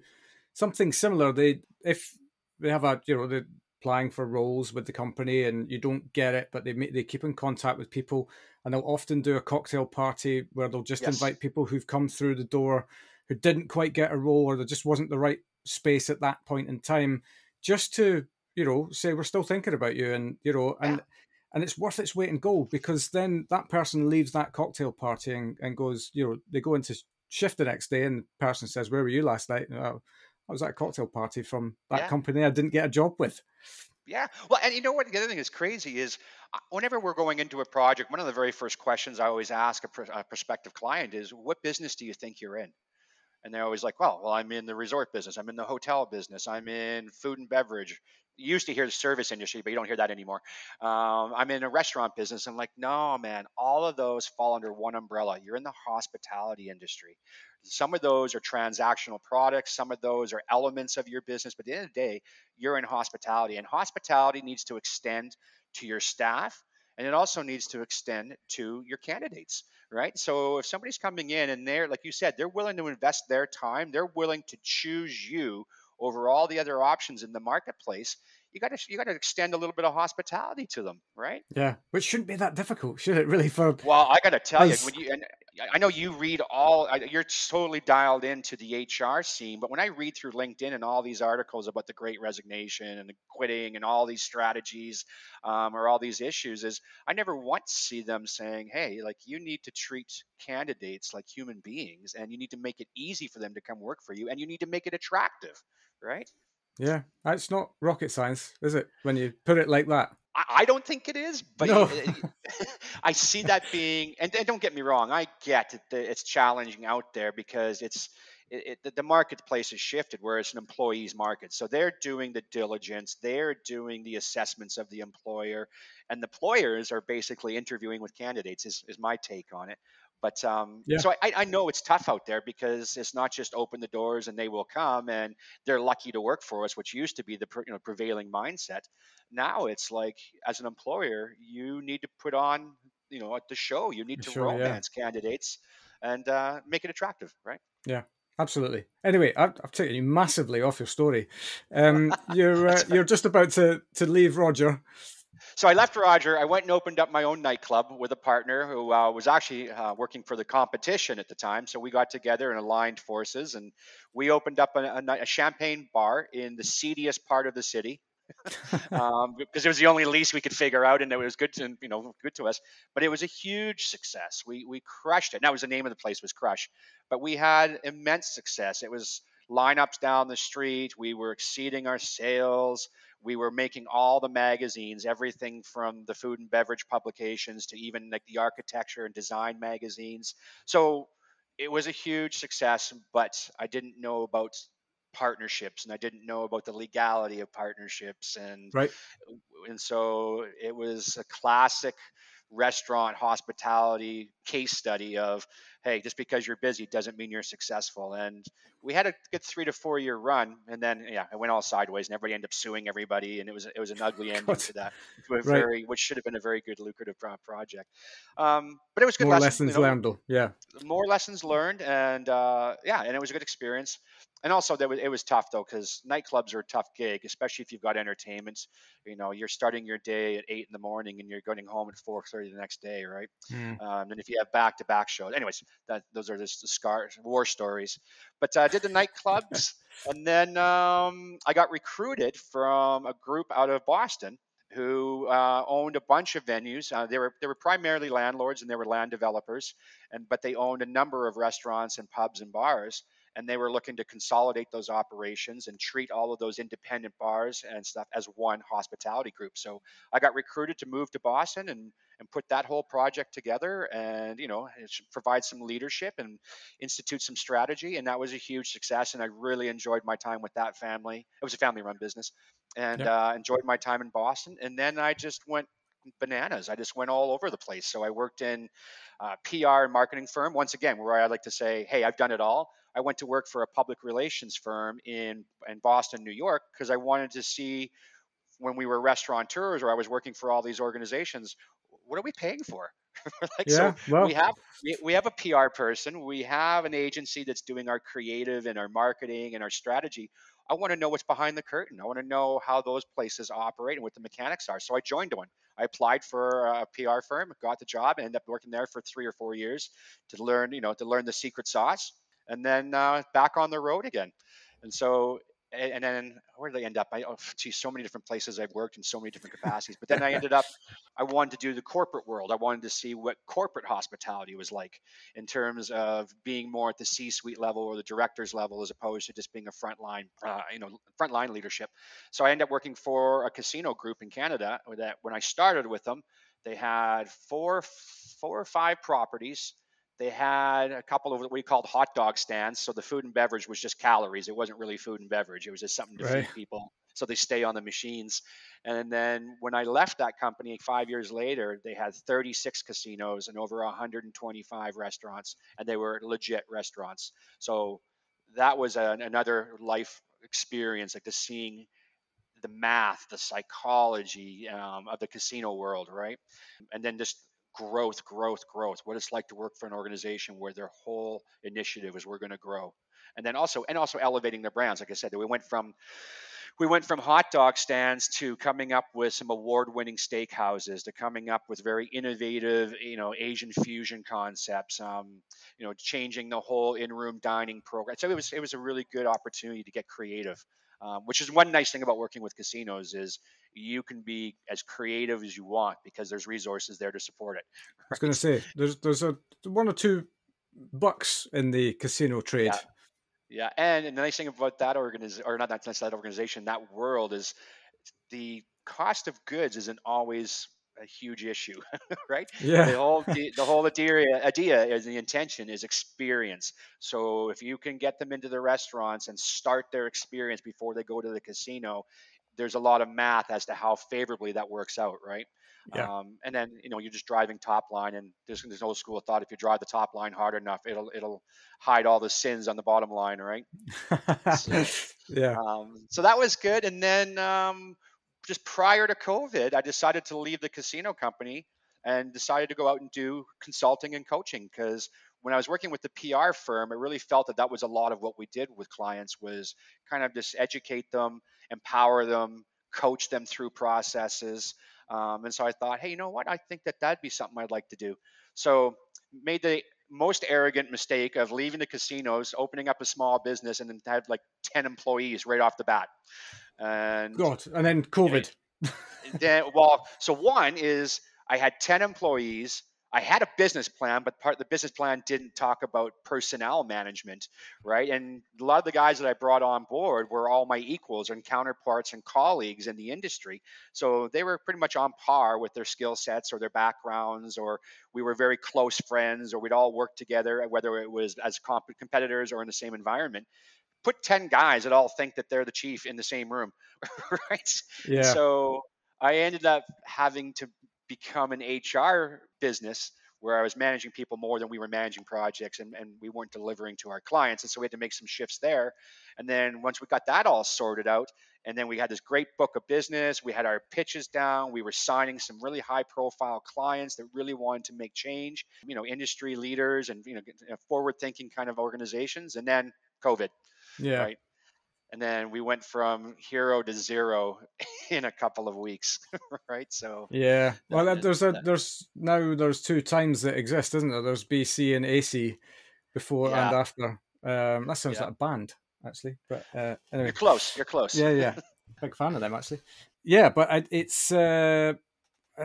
something similar. They if they have a you know they're applying for roles with the company and you don't get it, but they they keep in contact with people and they'll often do a cocktail party where they'll just yes. invite people who've come through the door who didn't quite get a role or there just wasn't the right space at that point in time, just to you know say we're still thinking about you and you know and. Yeah and it's worth its weight in gold because then that person leaves that cocktail party and, and goes, you know, they go into shift the next day, and the person says, "Where were you last night?" Oh, I was at a cocktail party from that yeah. company I didn't get a job with. Yeah. Well, and you know what? The other thing is crazy is uh, whenever we're going into a project, one of the very first questions I always ask a, pr- a prospective client is, "What business do you think you're in?" and they're always like, well, well, I'm in the resort business, I'm in the hotel business, I'm in food and beverage. Used to hear the service industry, but you don't hear that anymore. Um, I'm in a restaurant business. I'm like, no, man, all of those fall under one umbrella. You're in the hospitality industry. Some of those are transactional products, some of those are elements of your business, but at the end of the day, you're in hospitality, and hospitality needs to extend to your staff and it also needs to extend to your candidates right so if somebody's coming in and they're like you said they're willing to invest their time they're willing to choose you over all the other options in the marketplace you got to you got to extend a little bit of hospitality to them, right? Yeah, which shouldn't be that difficult, should it? Really, for well, I got to tell you, when you and I know you read all, you're totally dialed into the HR scene, but when I read through LinkedIn and all these articles about the Great Resignation and the quitting and all these strategies um, or all these issues, is I never once see them saying, "Hey, like you need to treat candidates like human beings, and you need to make it easy for them to come work for you, and you need to make it attractive." Right? Yeah, it's not rocket science, is it? When you put it like that. I don't think it is, but no. I see that being. And, don't get me wrong, I get that it's challenging out there because it's it, it, the marketplace has shifted where it's an employee's market. So they're doing the diligence, they're doing the assessments of the employer, and the employers are basically interviewing with candidates. Is is my take on it. But um, yeah. so I, I know it's tough out there because it's not just open the doors and they will come and they're lucky to work for us, which used to be the you know, prevailing mindset. Now it's like as an employer, you need to put on you know the show. You need to sure, romance yeah. candidates and uh, make it attractive, right? Yeah. Absolutely. Anyway, I've, I've, taken you massively off your story. Um, you're uh, you're just about to to leave Roger so I left Roger. I went and opened up my own nightclub with a partner who uh, was actually uh, working for the competition at the time. So we got together and aligned forces, and we opened up a, a, a champagne bar in the seediest part of the city. um, because it was the only lease we could figure out, and it was good to you know good to us. But it was a huge success. We we crushed it. That was the name of the place was Crush, but we had immense success. It was lineups down the street. We were exceeding our sales we were making all the magazines, everything from the food and beverage publications to even like the architecture and design magazines. So it was a huge success, but I didn't know about partnerships and I didn't know about the legality of partnerships and right. and so it was a classic restaurant hospitality case study of hey just because you're busy doesn't mean you're successful. And we had a good three to four year run and then yeah it went all sideways and everybody ended up suing everybody and it was it was an ugly ending to that to a right. very which should have been a very good lucrative project. Um, but it was good more lessons, lessons you know, learned yeah. More lessons learned and uh, yeah and it was a good experience and also was, it was tough though because nightclubs are a tough gig especially if you've got entertainment you know you're starting your day at eight in the morning and you're going home at 4.30 the next day right mm. um, and if you have back-to-back shows anyways that those are just the scar war stories but i uh, did the nightclubs and then um, i got recruited from a group out of boston who uh, owned a bunch of venues. Uh, they were they were primarily landlords and they were land developers, and but they owned a number of restaurants and pubs and bars and they were looking to consolidate those operations and treat all of those independent bars and stuff as one hospitality group. So I got recruited to move to Boston and and put that whole project together and you know provide some leadership and institute some strategy and that was a huge success and i really enjoyed my time with that family it was a family run business and yeah. uh, enjoyed my time in boston and then i just went bananas i just went all over the place so i worked in uh, pr and marketing firm once again where i like to say hey i've done it all I went to work for a public relations firm in in Boston, New York, because I wanted to see when we were restaurateurs or I was working for all these organizations, what are we paying for? like, yeah, so well. we have we, we have a PR person, we have an agency that's doing our creative and our marketing and our strategy. I want to know what's behind the curtain. I want to know how those places operate and what the mechanics are. So I joined one. I applied for a PR firm, got the job, and ended up working there for three or four years to learn, you know, to learn the secret sauce, and then uh, back on the road again. And so and then where did I end up? I oh, geez, so many different places I've worked in so many different capacities. But then I ended up, I wanted to do the corporate world. I wanted to see what corporate hospitality was like in terms of being more at the C-suite level or the director's level, as opposed to just being a frontline, uh, you know, frontline leadership. So I ended up working for a casino group in Canada. That when I started with them, they had four, four or five properties they had a couple of what we called hot dog stands. So the food and beverage was just calories. It wasn't really food and beverage. It was just something to right. feed people so they stay on the machines. And then when I left that company five years later, they had 36 casinos and over 125 restaurants, and they were legit restaurants. So that was an, another life experience, like just seeing the math, the psychology um, of the casino world, right? And then just growth, growth, growth. What it's like to work for an organization where their whole initiative is we're going to grow, and then also and also elevating their brands. Like I said, we went from we went from hot dog stands to coming up with some award-winning steakhouses to coming up with very innovative, you know, Asian fusion concepts. Um, you know, changing the whole in-room dining program. So it was it was a really good opportunity to get creative. Um, which is one nice thing about working with casinos is you can be as creative as you want because there's resources there to support it. Right? I was going to say there's there's a one or two bucks in the casino trade. Yeah. Yeah, and, and the nice thing about that organization, or not that, that organization, that world is the cost of goods isn't always a huge issue, right? Yeah. The whole the, the whole idea idea is the intention is experience. So if you can get them into the restaurants and start their experience before they go to the casino, there's a lot of math as to how favorably that works out, right? Yeah. Um, and then you know you're just driving top line, and there's there's old school thought if you drive the top line hard enough, it'll it'll hide all the sins on the bottom line, right? so, yeah. Um, so that was good, and then um, just prior to COVID, I decided to leave the casino company and decided to go out and do consulting and coaching because when I was working with the PR firm, I really felt that that was a lot of what we did with clients was kind of just educate them, empower them, coach them through processes. Um, and so I thought, hey, you know what? I think that that'd be something I'd like to do. So made the most arrogant mistake of leaving the casinos, opening up a small business, and then had like ten employees right off the bat. And God, and then COVID. then, well, so one is I had ten employees I had a business plan, but part of the business plan didn't talk about personnel management, right? And a lot of the guys that I brought on board were all my equals and counterparts and colleagues in the industry. So they were pretty much on par with their skill sets or their backgrounds, or we were very close friends, or we'd all work together, whether it was as comp- competitors or in the same environment. Put 10 guys that all think that they're the chief in the same room, right? Yeah. So I ended up having to become an HR business where I was managing people more than we were managing projects and, and we weren't delivering to our clients. And so we had to make some shifts there. And then once we got that all sorted out, and then we had this great book of business, we had our pitches down, we were signing some really high profile clients that really wanted to make change, you know, industry leaders and, you know, forward thinking kind of organizations. And then COVID. Yeah. Right and then we went from hero to zero in a couple of weeks right? So yeah. well that, there's a there's now there's two times that exist isn't there? There's bc and ac before yeah. and after. Um that sounds yeah. like a band actually but uh anyway. you're close you're close. Yeah yeah. Big fan of them actually. Yeah but I, it's uh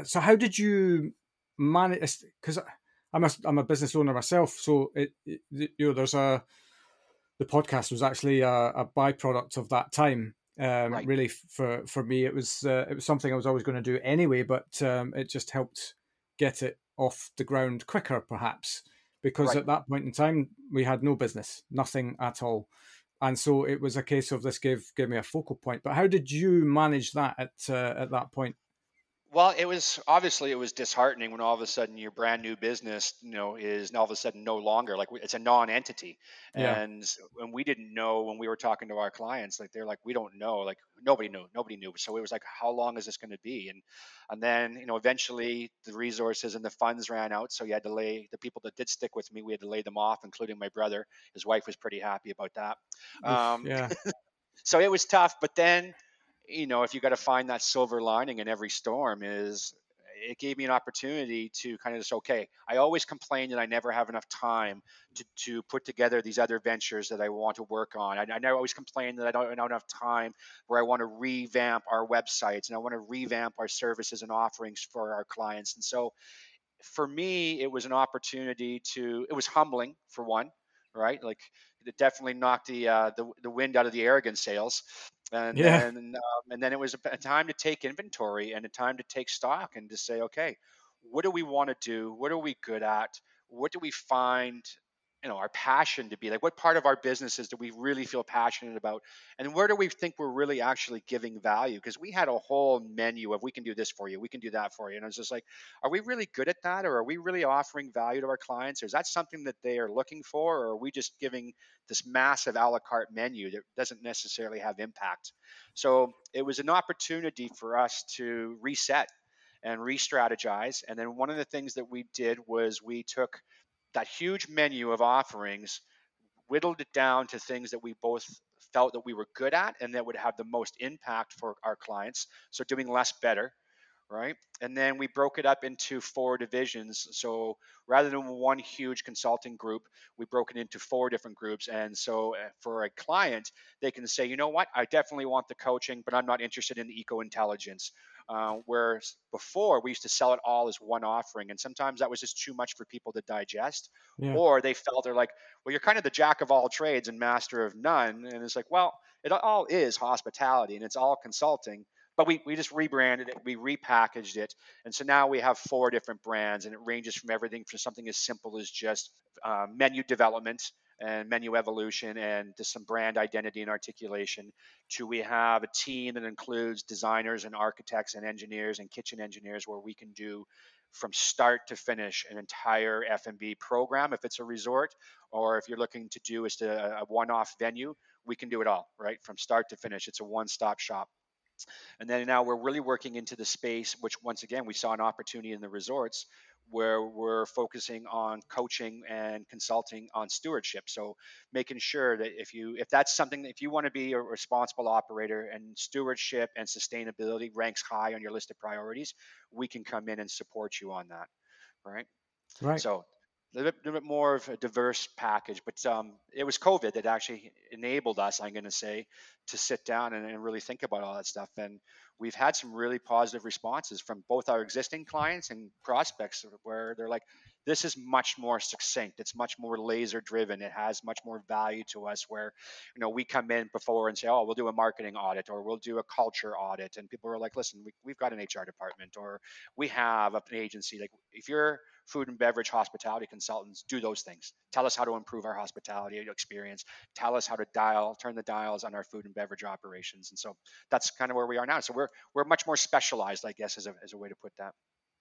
so how did you manage because i'm a i'm a business owner myself so it, it you know there's a the podcast was actually a, a byproduct of that time. Um, right. Really, for for me, it was uh, it was something I was always going to do anyway, but um, it just helped get it off the ground quicker, perhaps, because right. at that point in time we had no business, nothing at all, and so it was a case of this gave gave me a focal point. But how did you manage that at uh, at that point? Well, it was obviously it was disheartening when all of a sudden your brand new business, you know, is all of a sudden no longer like it's a non-entity, Yeah. and when we didn't know when we were talking to our clients, like they're like we don't know, like nobody knew, nobody knew. So it was like, how long is this going to be? And and then you know eventually the resources and the funds ran out, so you had to lay the people that did stick with me, we had to lay them off, including my brother. His wife was pretty happy about that. Oof, Um, yeah. so it was tough, but then you know, if you got to find that silver lining in every storm, is it gave me an opportunity to kind of just okay. I always complain that I never have enough time to to put together these other ventures that I want to work on. I, I always complain that I don't, I don't have time where I want to revamp our websites and I want to revamp our services and offerings for our clients. And so for me, it was an opportunity to. It was humbling for one, right? Like it definitely knocked the uh, the, the wind out of the arrogant sails, and Yeah. then um, and then it was a, a time to take inventory and a time to take stock and to say, okay, what do we want to do? What are we good at? What do we find? You know, our passion to be like, what part of our businesses do we really feel passionate about? And where do we think we're really actually giving value? Because we had a whole menu of we can do this for you, we can do that for you. And I was just like, are we really good at that? Or are we really offering value to our clients? Or is that something that they are looking for? Or are we just giving this massive a la carte menu that doesn't necessarily have impact? So it was an opportunity for us to reset and re-strategize. And then one of the things that we did was we took that huge menu of offerings, whittled it down to things that we both felt that we were good at and that would have the most impact for our clients. So doing less better, right? And then we broke it up into four divisions. So rather than one huge consulting group, we broke it into four different groups. And so uh, for a client, they can say, you know what, I definitely want the coaching, but I'm not interested in the eco intelligence. Uh, whereas before we used to sell it all as one offering, and sometimes that was just too much for people to digest, Yeah. or they felt they're like, well, you're kind of the jack of all trades and master of none, and it's like, well, it all is hospitality and it's all consulting, but we, we just rebranded it, we repackaged it, and so now we have four different brands, and it ranges from everything from something as simple as just uh, menu development and menu evolution and just some brand identity and articulation to we have a team that includes designers and architects and engineers and kitchen engineers where we can do from start to finish an entire F&B program if it's a resort or if you're looking to do is to a one-off venue we can do it all right? From start to finish it's a one-stop shop and then now we're really working into the space, which once again, we saw an opportunity in the resorts where we're focusing on coaching and consulting on stewardship. So making sure that if you if that's something if you want to be a responsible operator and stewardship and sustainability ranks high on your list of priorities, we can come in and support you on that. Right. Right. So a little bit, little bit more of a diverse package, but um, it was COVID that actually enabled us, I'm going to say, to sit down and, and really think about all that stuff. And we've had some really positive responses from both our existing clients and prospects where they're like, this is much more succinct. It's much more laser driven. It has much more value to us where, you know, we come in before and say, oh, we'll do a marketing audit or we'll do a culture audit. And people are like, listen, we, we've got an HR department or we have an agency. Like if you're food and beverage hospitality consultants do those things. Tell us how to improve our hospitality experience. Tell us how to dial, turn the dials on our food and beverage operations. And so that's kind of where we are now. So we're we're much more specialized, I guess, as a as a way to put that.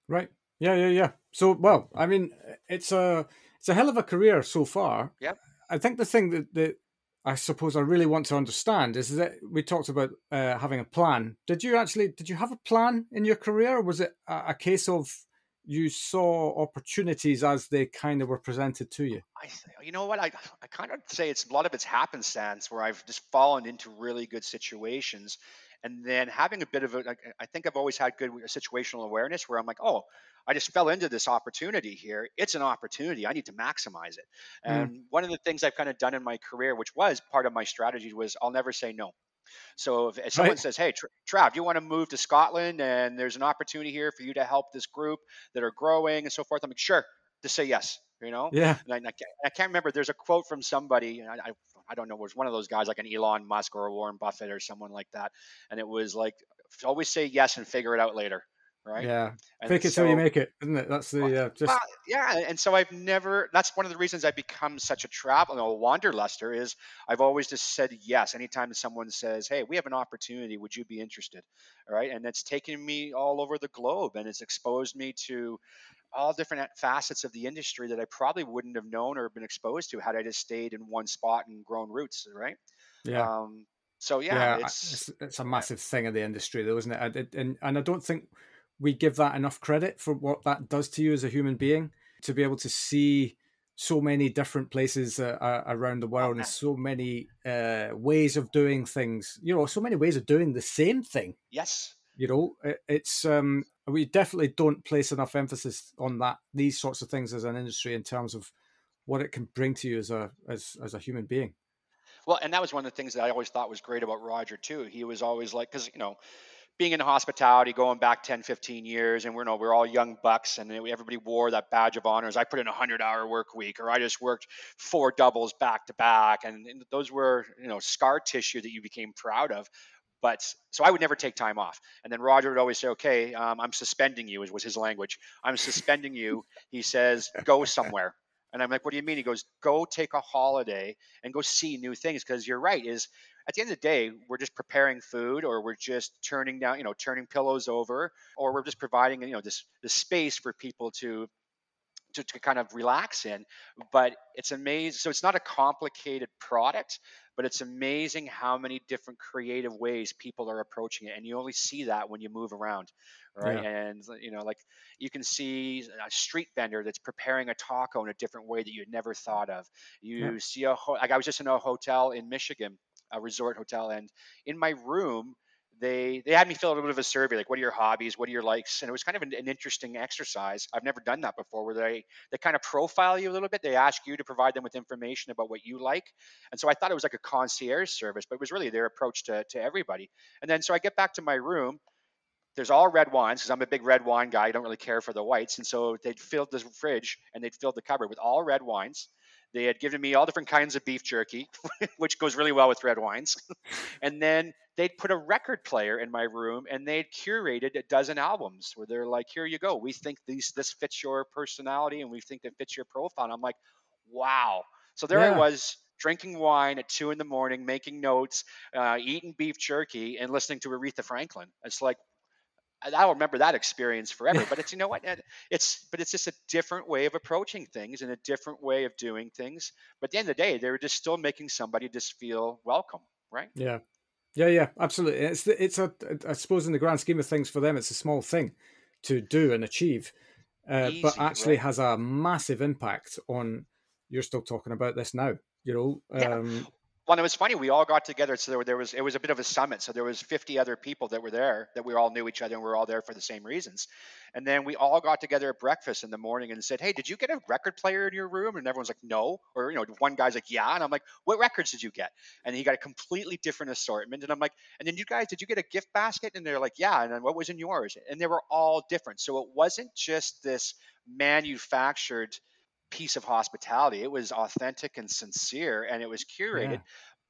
Right. Yeah, yeah, yeah. So, well, I mean, it's a it's a hell of a career so far. Yeah. I think the thing that that I suppose I really want to understand is that we talked about uh, having a plan. Did you actually did you have a plan in your career, or was it a, a case of you saw opportunities as they kind of were presented to you? I, you know what, I, I kind of say it's a lot of it's happenstance where I've just fallen into really good situations, and then having a bit of a, like, I think I've always had good situational awareness where I'm like, oh, I just fell into this opportunity here. It's an opportunity. I need to maximize it. And mm. one of the things I've kind of done in my career, which was part of my strategy, was I'll never say no. So if, if someone right. says, "Hey, Trav, you want to move to Scotland, and there's an opportunity here for you to help this group that are growing and so forth," I'm like, "Sure," to say yes. You know? Yeah. And I, I, can't, I can't remember. There's a quote from somebody, and I, I I don't know, it was one of those guys like an Elon Musk or a Warren Buffett or someone like that, and it was like, always say yes and figure it out later right? Yeah, and fake it so, till you make it, isn't it? That's the uh, just well, yeah. And so I've never. That's one of the reasons I've become such a traveler, a wanderluster. Is I've always just said yes anytime someone says, "Hey, we have an opportunity. Would you be interested?" All right, and that's taken me all over the globe, and it's exposed me to all different facets of the industry that I probably wouldn't have known or been exposed to had I just stayed in one spot and grown roots. Right. Yeah. Um, so yeah, yeah it's, it's, it's a massive thing in the industry, though, isn't it? And and I don't think we give that enough credit for what that does to you as a human being to be able to see so many different places uh, uh around the world and so many uh, ways of doing things. You know, so many ways of doing the same thing. Yes. You know, it, it's um, we definitely don't place enough emphasis on that these sorts of things as an industry in terms of what it can bring to you as a as as a human being. Well, and that was one of the things that I always thought was great about Roger too. He was always like, because you know, being in hospitality, going back 10, 15 years, and we're you know we're all young bucks, and everybody wore that badge of honors. I put in a hundred hour work week, or I just worked four doubles back to back, and, and those were you know scar tissue that you became proud of. But so I would never take time off. And then Roger would always say, okay, um, I'm suspending you, was his language. I'm suspending you. He says, go somewhere. And I'm like, what do you mean? He goes, go take a holiday and go see new things. Because you're right, is at the end of the day, we're just preparing food or we're just turning down, you know, turning pillows over, or we're just providing, you know, this this space for people to to, to kind of relax in. But it's amazing. So it's not a complicated product, but it's amazing how many different creative ways people are approaching it. And you only see that when you move around right? Yeah. And you know, like you can see a street vendor that's preparing a taco in a different way that you'd never thought of. You yeah. see a ho- like I was just in a hotel in Michigan, a resort hotel, and in my room they they had me fill out a bit of a survey like what are your hobbies? What are your likes? And it was kind of an, an, interesting exercise. I've never done that before where they they kind of profile you a little bit. They ask you to provide them with information about what you like. And so i thought it was like a concierge service but it was really their approach to, to everybody. And then so i get back to my room. There's all red wines because I'm a big red wine guy. I don't really care for the whites. And so they'd filled the fridge and they'd filled the cupboard with all red wines. They had given me all different kinds of beef jerky, which goes really well with red wines. and then they'd put a record player in my room and they'd curated a dozen albums where they're like, here you go. We think these this fits your personality and we think it fits your profile. And I'm like, wow. So there yeah. I was drinking wine at two in the morning, making notes, uh, eating beef jerky, and listening to Aretha Franklin. It's like, I'll remember that experience forever. But it's you know what it's but it's just a different way of approaching things and a different way of doing things. But at the end of the day, they were just still making somebody just feel welcome, right? Yeah, yeah, yeah, absolutely. It's it's a I suppose in the grand scheme of things for them, it's a small thing to do and achieve, uh, Easy, but actually right? has a massive impact on. You're still talking about this now, you know. Um, yeah. Well, it was funny. We all got together, so there, there, was it was a bit of a summit. So there was 50 other people that were there that we all knew each other, and we were all there for the same reasons. And then we all got together at breakfast in the morning and said, "Hey, did you get a record player in your room?" And everyone's like, "No," or you know, one guy's like, "Yeah," and I'm like, "What records did you get?" And he got a completely different assortment. And I'm like, "And then you guys, did you get a gift basket?" And they're like, "Yeah." And then what was in yours? And they were all different. So it wasn't just this manufactured piece of hospitality. It was authentic and sincere, and it was curated. Yeah.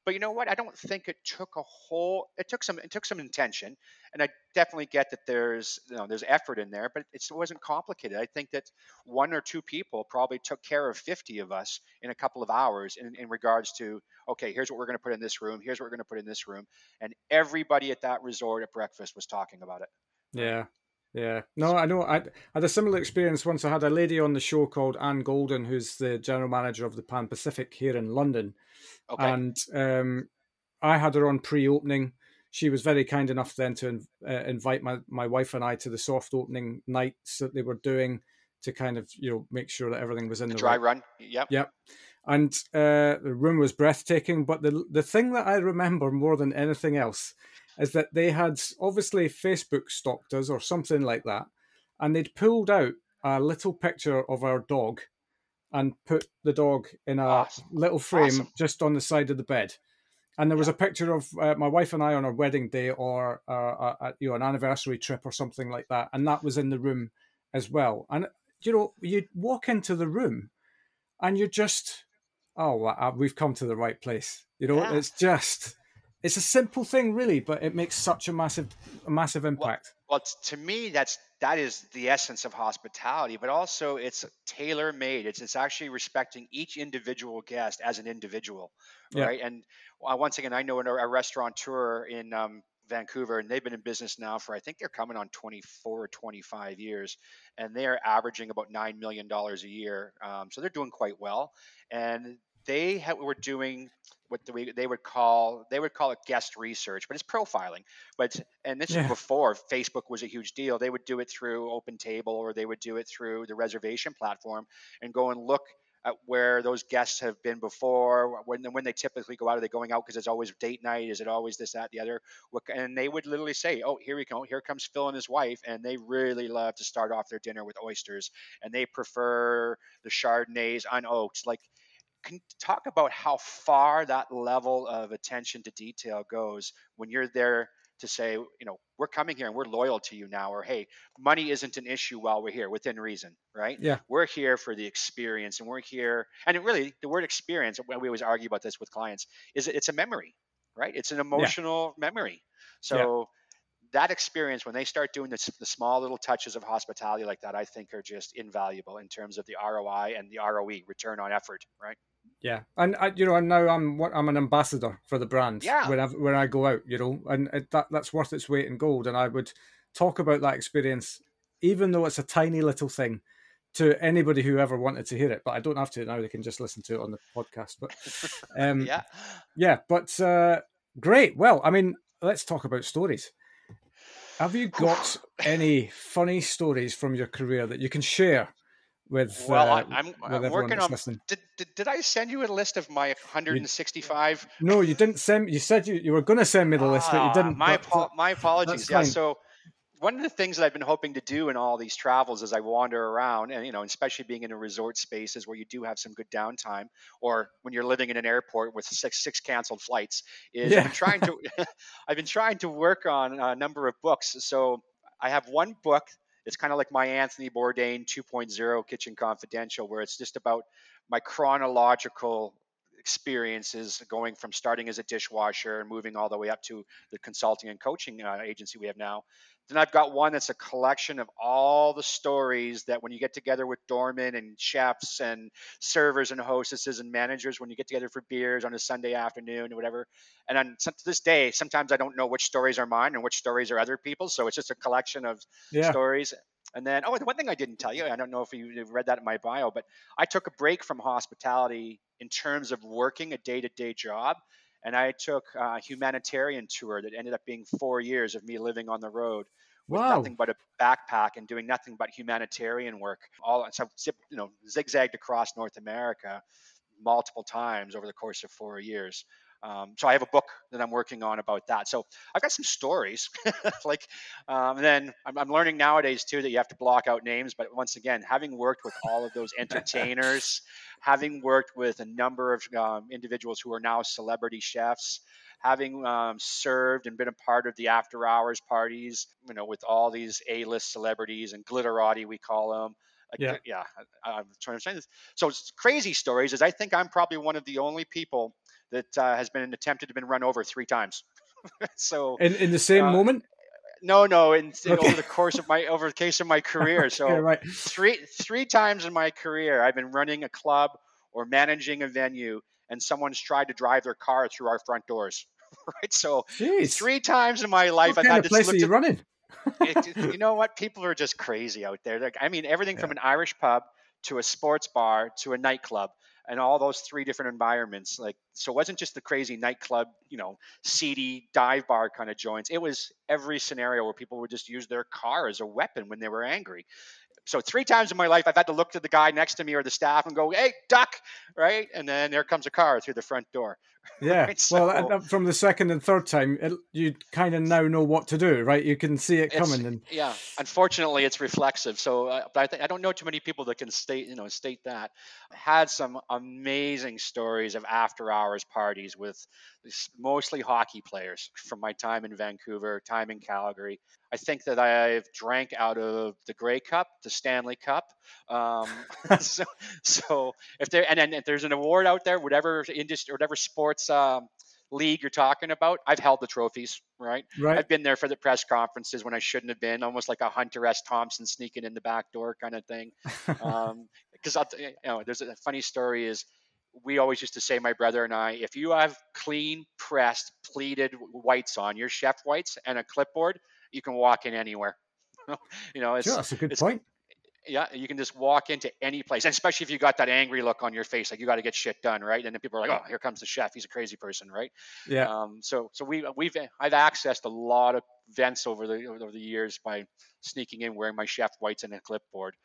But you know what? I don't think it took a whole. It took some. It took some intention, and I definitely get that there's you know there's effort in there, but it wasn't complicated. I think that one or two people probably took care of 50 of us in a couple of hours in, in regards to okay, here's what we're going to put in this room, here's what we're going to put in this room, and everybody at that resort at breakfast was talking about it. Yeah, yeah, no, I know. I, had a similar experience once. I had a lady on the show called Anne Golden, who's the general manager of the Pan Pacific here in London, okay. and um, I had her on pre-opening. She was very kind enough then to uh, invite my, my wife and I to the soft opening nights that they were doing to kind of you know make sure that everything was in the, the dry right. run. Yep. Yep. And uh, the room was breathtaking, but the the thing that I remember more than anything else is that they had obviously Facebook stalked us or something like that, and they'd pulled out a little picture of our dog and put the dog in a awesome. little frame awesome. just on the side of the bed. And there was a picture of uh, my wife and I on our wedding day, or uh, a, you know, an anniversary trip, or something like that, and that was in the room as well. And you know, you walk into the room, and you're just, oh, we've come to the right place. You know, yeah. it's just it's a simple thing, really, but it makes such a massive, a massive impact. Well, well to me, that's that is the essence of hospitality, but also it's tailor made. It's it's actually respecting each individual guest as an individual, yeah. right? And uh, once again, I know a, a restaurateur in um, Vancouver, and they've been in business now for I think they're coming on 24 or 25 years, and they are averaging about nine million dollars a year. Um, so they're doing quite well, and they ha- were doing what the, they would call they would call it guest research, but it's profiling. But and this yeah. is before Facebook was a huge deal. They would do it through Open Table or they would do it through the reservation platform and go and look at where those guests have been before. When when they typically go out, are they going out because it's always date night? Is it always this, that, the other? And they would literally say, "Oh, here we go. Here comes Phil and his wife, and they really love to start off their dinner with oysters, and they prefer the Chardonnays on oaks." Like can talk about how far that level of attention to detail goes when you're there to say, you know, we're coming here and we're loyal to you now, or hey, money isn't an issue while we're here within reason, right? Yeah. We're here for the experience and we're here. And it really, the word experience, we always argue about this with clients, is it's a memory, right? It's an emotional yeah. memory. So. That experience, when they start doing this, the small little touches of hospitality like that, I think are just invaluable in terms of the ROI and the ROE, return on effort, right? Yeah, and I, you know, and now I'm I'm an ambassador for the brand. Yeah. When I when I go out, you know, and it, that that's worth its weight in gold. And I would talk about that experience, even though it's a tiny little thing, to anybody who ever wanted to hear it. But I don't have to now; they can just listen to it on the podcast. But um, yeah, yeah. But uh, great. Well, I mean, let's talk about stories. Have you got any funny stories from your career that you can share with well uh, i'm, I'm working on did, did, did, i send you a list of my 165 you, no you didn't send you said you, you were going to send me the list but you ah, didn't my, but, my apologies. Yeah so one of the things that I've been hoping to do in all these travels as I wander around, and you know, especially being in a resort spaces where you do have some good downtime, or when you're living in an airport with six six canceled flights, is yeah. I've been trying to I've been trying to work on a number of books. So I have one book it's kind of like my Anthony Bourdain 2.0 Kitchen Confidential, where it's just about my chronological experiences going from starting as a dishwasher and moving all the way up to the consulting and coaching uh, agency we have now then I've got one that's a collection of all the stories that when you get together with doormen and chefs and servers and hostesses and managers, when you get together for beers on a Sunday afternoon or whatever. And on, to this day, sometimes I don't know which stories are mine and which stories are other people's. So it's just a collection of yeah. stories. And then, oh, the one thing I didn't tell you, I don't know if you read that in my bio, but I took a break from hospitality in terms of working a day to day job and I took a humanitarian tour that ended up being four years of me living on the road with wow. nothing but a backpack and doing nothing but humanitarian work. All so you know zigzagged across North America multiple times over the course of four years. Um, so I have a book that I'm working on about that. So I've got some stories, like, um, and then I'm, I'm, learning nowadays too that you have to block out names. But once again, having worked with all of those entertainers, having worked with a number of um, individuals who are now celebrity chefs, having um, served and been a part of the after hours parties, you know, with all these A-list celebrities and glitterati, we call them. Like, yeah, yeah. I, am trying to say this. So it's crazy stories. Is I think I'm probably one of the only people that uh, has been attempted to been run over three times. so in, in the same uh, moment. No, no. In, okay. over the course of my over the case of my career, so okay, right. three three times in my career, I've been running a club or managing a venue and someone's tried to drive their car through our front doors. right. So Jeez. three times in my life, what I've had to place are you at, running? it, you know what? People are just crazy out there. Like, I mean, everything yeah. from an Irish pub to a sports bar to a nightclub and all those three different environments. Like, so it wasn't just the crazy nightclub, you know, seedy dive bar kind of joints. It was every scenario where people would just use their car as a weapon when they were angry so three times in my life, I've had to look to the guy next to me or the staff and go, "Hey, duck!" Right, and then there comes a car through the front door. Yeah. right? so, well, from the second and third time, it, you kind of now know what to do, right? You can see it coming. And yeah, unfortunately, it's reflexive. So, uh, but I, th- I don't know too many people that can state, you know, state that. I had some amazing stories of after hours parties with mostly hockey players from my time in Vancouver, time in Calgary. I think that I've drank out of the Grey Cup, the Stanley Cup. Um, so, so, if there and, and if there's an award out there, whatever industry, whatever sports um, league you're talking about, I've held the trophies, right? Right. I've been there for the press conferences when I shouldn't have been, almost like a Hunter S. Thompson sneaking in the back door kind of thing. um, because you know, there's a funny story is we always used to say, my brother and I, if you have clean pressed pleated whites on your chef whites and a clipboard, you can walk in anywhere. you know, it's, sure, that's a good point. Yeah, you can just walk into any place, and especially if you got that angry look on your face, like you got to get shit done, right? And then people are like, "Oh, here comes the chef. He's a crazy person, right?" Yeah. Um, so, so we we've I've accessed a lot of events over the over the years by sneaking in wearing my chef whites and a clipboard.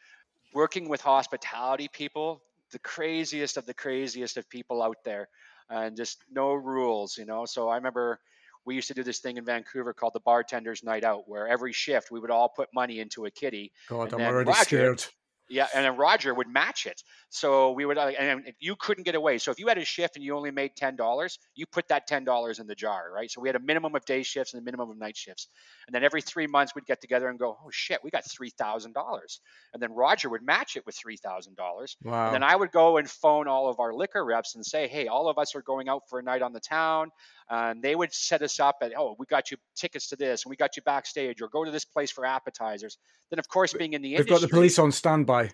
Working with hospitality people, the craziest of the craziest of people out there, and just no rules, you know. So I remember we used to do this thing in Vancouver called the Bartenders Night Out, where every shift we would all put money into a kitty. God, I'm already Roger, scared. Yeah, and then Roger would match it. So we would, and you couldn't get away. So if you had a shift and you only made ten dollars, you put that ten dollars in the jar, right? So we had a minimum of day shifts and a minimum of night shifts. And then every three months we'd get together and go, oh shit, we got three thousand dollars. And then Roger would match it with three thousand dollars. Wow. And then I would go and phone all of our liquor reps and say, hey, all of us are going out for a night on the town. And they would set us up at, oh, we got you tickets to this, and we got you backstage, or go to this place for appetizers. Then, of course, being in the We've industry, got the police on standby.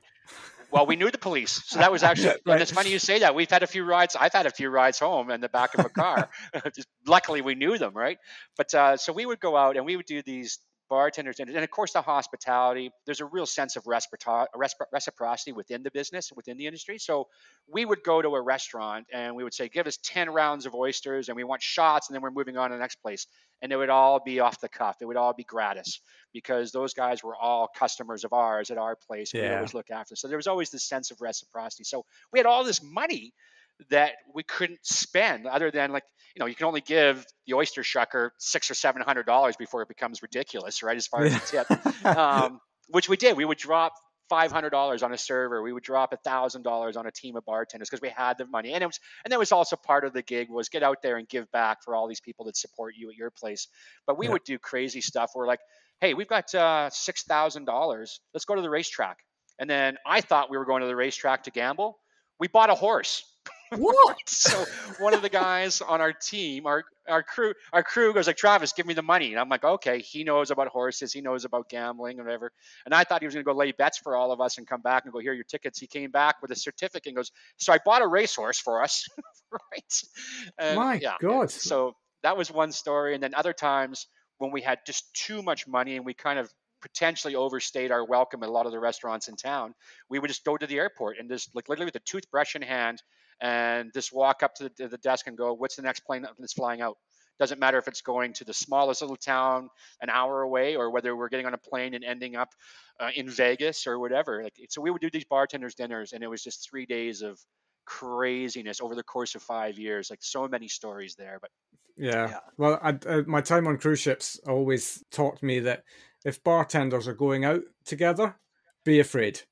Well, we knew the police, so that was actually. right. And it's funny you say that. We've had a few rides. I've had a few rides home in the back of a car. Just luckily, we knew them, right? But uh, so we would go out and we would do these bartenders and, and of course the hospitality. There's a real sense of reciprocity within the business within the industry. So we would go to a restaurant and we would say give us 10 rounds of oysters and we want shots and then we're moving on to the next place. And it would all be off the cuff. It would all be gratis because those guys were all customers of ours at our place yeah. we always look after so there was always this sense of reciprocity. So we had all this money that we couldn't spend other than like you know you can only give the oyster shucker six or seven hundred dollars before it becomes ridiculous right as far as a tip. Um, which we did. We would drop five hundred dollars on a server. We would drop a thousand dollars on a team of bartenders because we had the money. And it was and that was also part of the gig was get out there and give back for all these people that support you at your place. But we yeah. would do crazy stuff. We're like hey we've got uh, six thousand dollars. Let's go to the racetrack. And then i thought we were going to the racetrack to gamble. We bought a horse what? so one of the guys on our team, our our crew, our crew goes like, Travis, give me the money. And I'm like, okay, he knows about horses, he knows about gambling and whatever. And I thought he was gonna go lay bets for all of us and come back and go, here are your tickets. He came back with a certificate and goes, So I bought a racehorse for us. right. And, My yeah, God. So that was one story. And then other times when we had just too much money and we kind of potentially overstayed our welcome at a lot of the restaurants in town, we would just go to the airport and just like literally with a toothbrush in hand and just walk up to the, to the desk and go, "What's the next plane that's flying out?" Doesn't matter if it's going to the smallest little town an hour away or whether we're getting on a plane and ending up uh, in Vegas or whatever. Like, so we would do these bartenders dinners, and it was just three days of craziness over the course of five years. Like so many stories there, but yeah. yeah. Well, I, uh, my time on cruise ships always taught me that if bartenders are going out together, be afraid.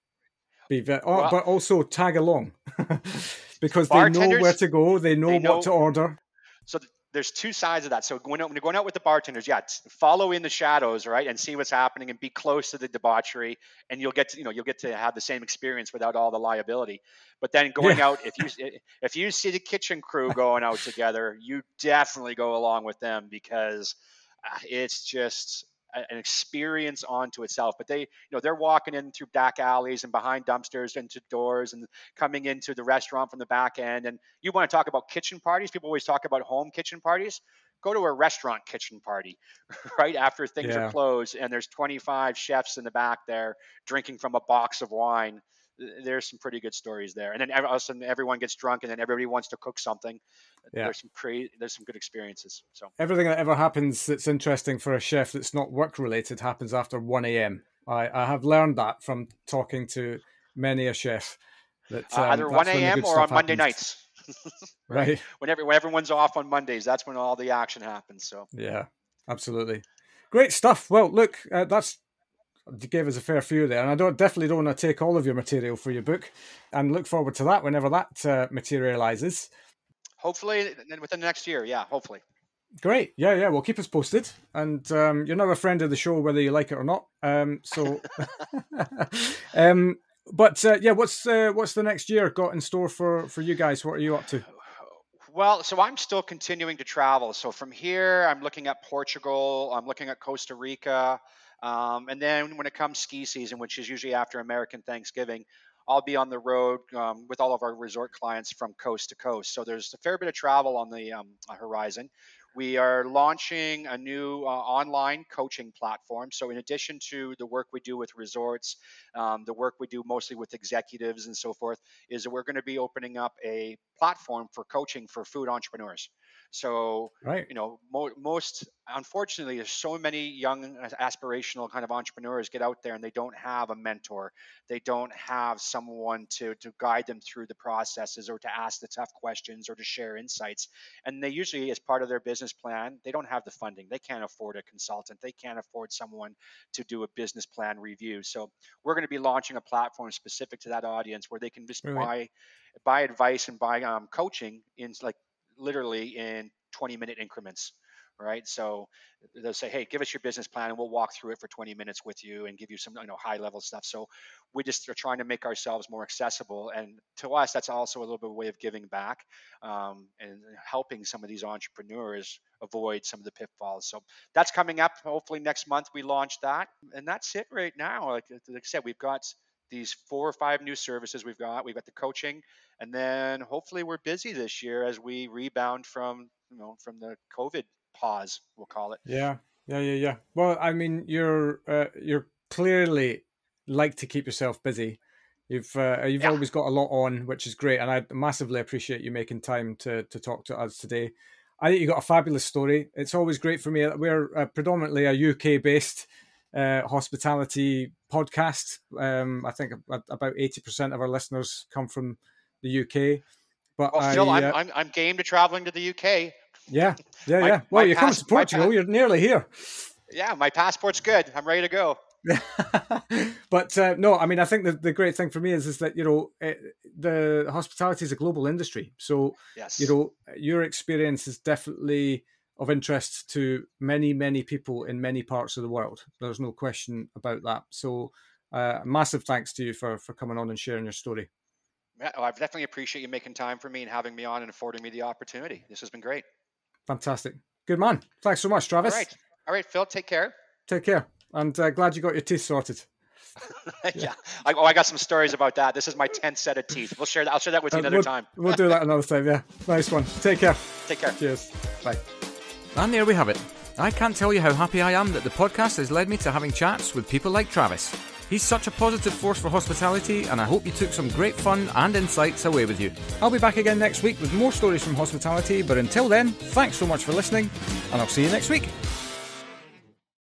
Be ve- oh, well, but also tag along. because they know where to go, they know, they know what to order. So there's two sides of that. So when, when you're going out with the bartenders, yeah, follow in the shadows, right, and see what's happening, and be close to the debauchery, and you'll get to, you know you'll get to have the same experience without all the liability. But then going yeah. out, if you if you see the kitchen crew going out together, you definitely go along with them because uh, it's just an experience onto itself. But they, you know, they're walking in through back alleys and behind dumpsters into doors and coming into the restaurant from the back end. And you want to talk about kitchen parties? People always talk about home kitchen parties. Go to a restaurant kitchen party right after things yeah. are closed, and there's 25 chefs in the back there drinking from a box of wine there's some pretty good stories there. And then all of a sudden everyone gets drunk and then everybody wants to cook something. Yeah. There's some crazy, there's some good experiences. So everything that ever happens that's interesting for a chef that's not work related happens after 1 a.m. I, I have learned that from talking to many a chef. That um, uh, either 1 a.m. or on Monday nights. right. Whenever when everyone's off on Mondays, that's when all the action happens. So yeah, absolutely. Great stuff. Well, look, uh, that's gave us a fair few there, and I don't definitely don't want to take all of your material for your book, and look forward to that whenever that uh, materializes. Hopefully, within the next year, yeah, hopefully. Great, yeah, yeah. Well, keep us posted, and um, you're now a friend of the show, whether you like it or not. Um, so, um, but uh, yeah, what's uh, what's the next year got in store for for you guys? What are you up to? Well, so I'm still continuing to travel. So from here, I'm looking at Portugal, I'm looking at Costa Rica. Um, and then when it comes ski season, which is usually after American Thanksgiving, I'll be on the road um, with all of our resort clients from coast to coast. So there's a fair bit of travel on the um, horizon. We are launching a new uh, online coaching platform. So, in addition to the work we do with resorts, um, the work we do mostly with executives and so forth, is that we're going to be opening up a platform for coaching for food entrepreneurs. So, right. you know, mo- most unfortunately, there's so many young aspirational kind of entrepreneurs get out there and they don't have a mentor. They don't have someone to to guide them through the processes or to ask the tough questions or to share insights. And they usually, as part of their business plan, they don't have the funding. They can't afford a consultant. They can't afford someone to do a business plan review. So, we're going to be launching a platform specific to that audience where they can just right. buy buy advice and buy um, coaching in like literally in 20 minute increments right? So they'll say hey give us your business plan and we'll walk through it for 20 minutes with you and give you some you know high level stuff. So we just are trying to make ourselves more accessible and to us that's also a little bit of a way of giving back um, and helping some of these entrepreneurs avoid some of the pitfalls. So that's coming up hopefully next month we launch that and that's it right now. Like, like i said we've got these four or five new services we've got. We've got the coaching, and then hopefully we're busy this year as we rebound from you know from the COVID pause. We'll call it. Yeah, yeah, yeah, yeah. Well, I mean, you're uh, you're clearly like to keep yourself busy. You've uh, you've yeah. always got a lot on, which is great, and I massively appreciate you making time to to talk to us today. I think you got a fabulous story. It's always great for me. We're uh, predominantly a UK based uh, hospitality podcast. Um, I think about eighty percent of our listeners come from the UK. But well, Phil, I, am uh, I'm, I'm game to traveling to the UK. Yeah, yeah, my, yeah. Well, you're coming to Portugal. you're nearly here. Yeah, my passport's good. I'm ready to go. but uh, no, I mean, I think the, the great thing for me is is that you know it, eh, the hospitality is a global industry, so yes. you know your experience is definitely of interest to many, many people in many parts of the world. There's no question about that. So, uh, massive thanks to you for for coming on and sharing your story. Yeah, I definitely appreciate you making time for me and having me on and affording me the opportunity. This has been great. Fantastic. Good man. Thanks so much, Travis. All right. All right, Phil. Take care. Take care. And uh, glad you got your teeth sorted. yeah. yeah. I, oh, I got some stories about that. This is my 10th set of teeth. We'll share that. I'll share that with you uh, another we'll, time. we'll do that another time. Yeah. Nice one. Take care. Take care. Cheers. Bye. And there we have it. I can't tell you how happy I am that the podcast has led me to having chats with people like Travis. He's such a positive force for hospitality, and I hope you took some great fun and insights away with you. I'll be back again next week with more stories from hospitality, but until then, thanks so much for listening, and I'll see you next week.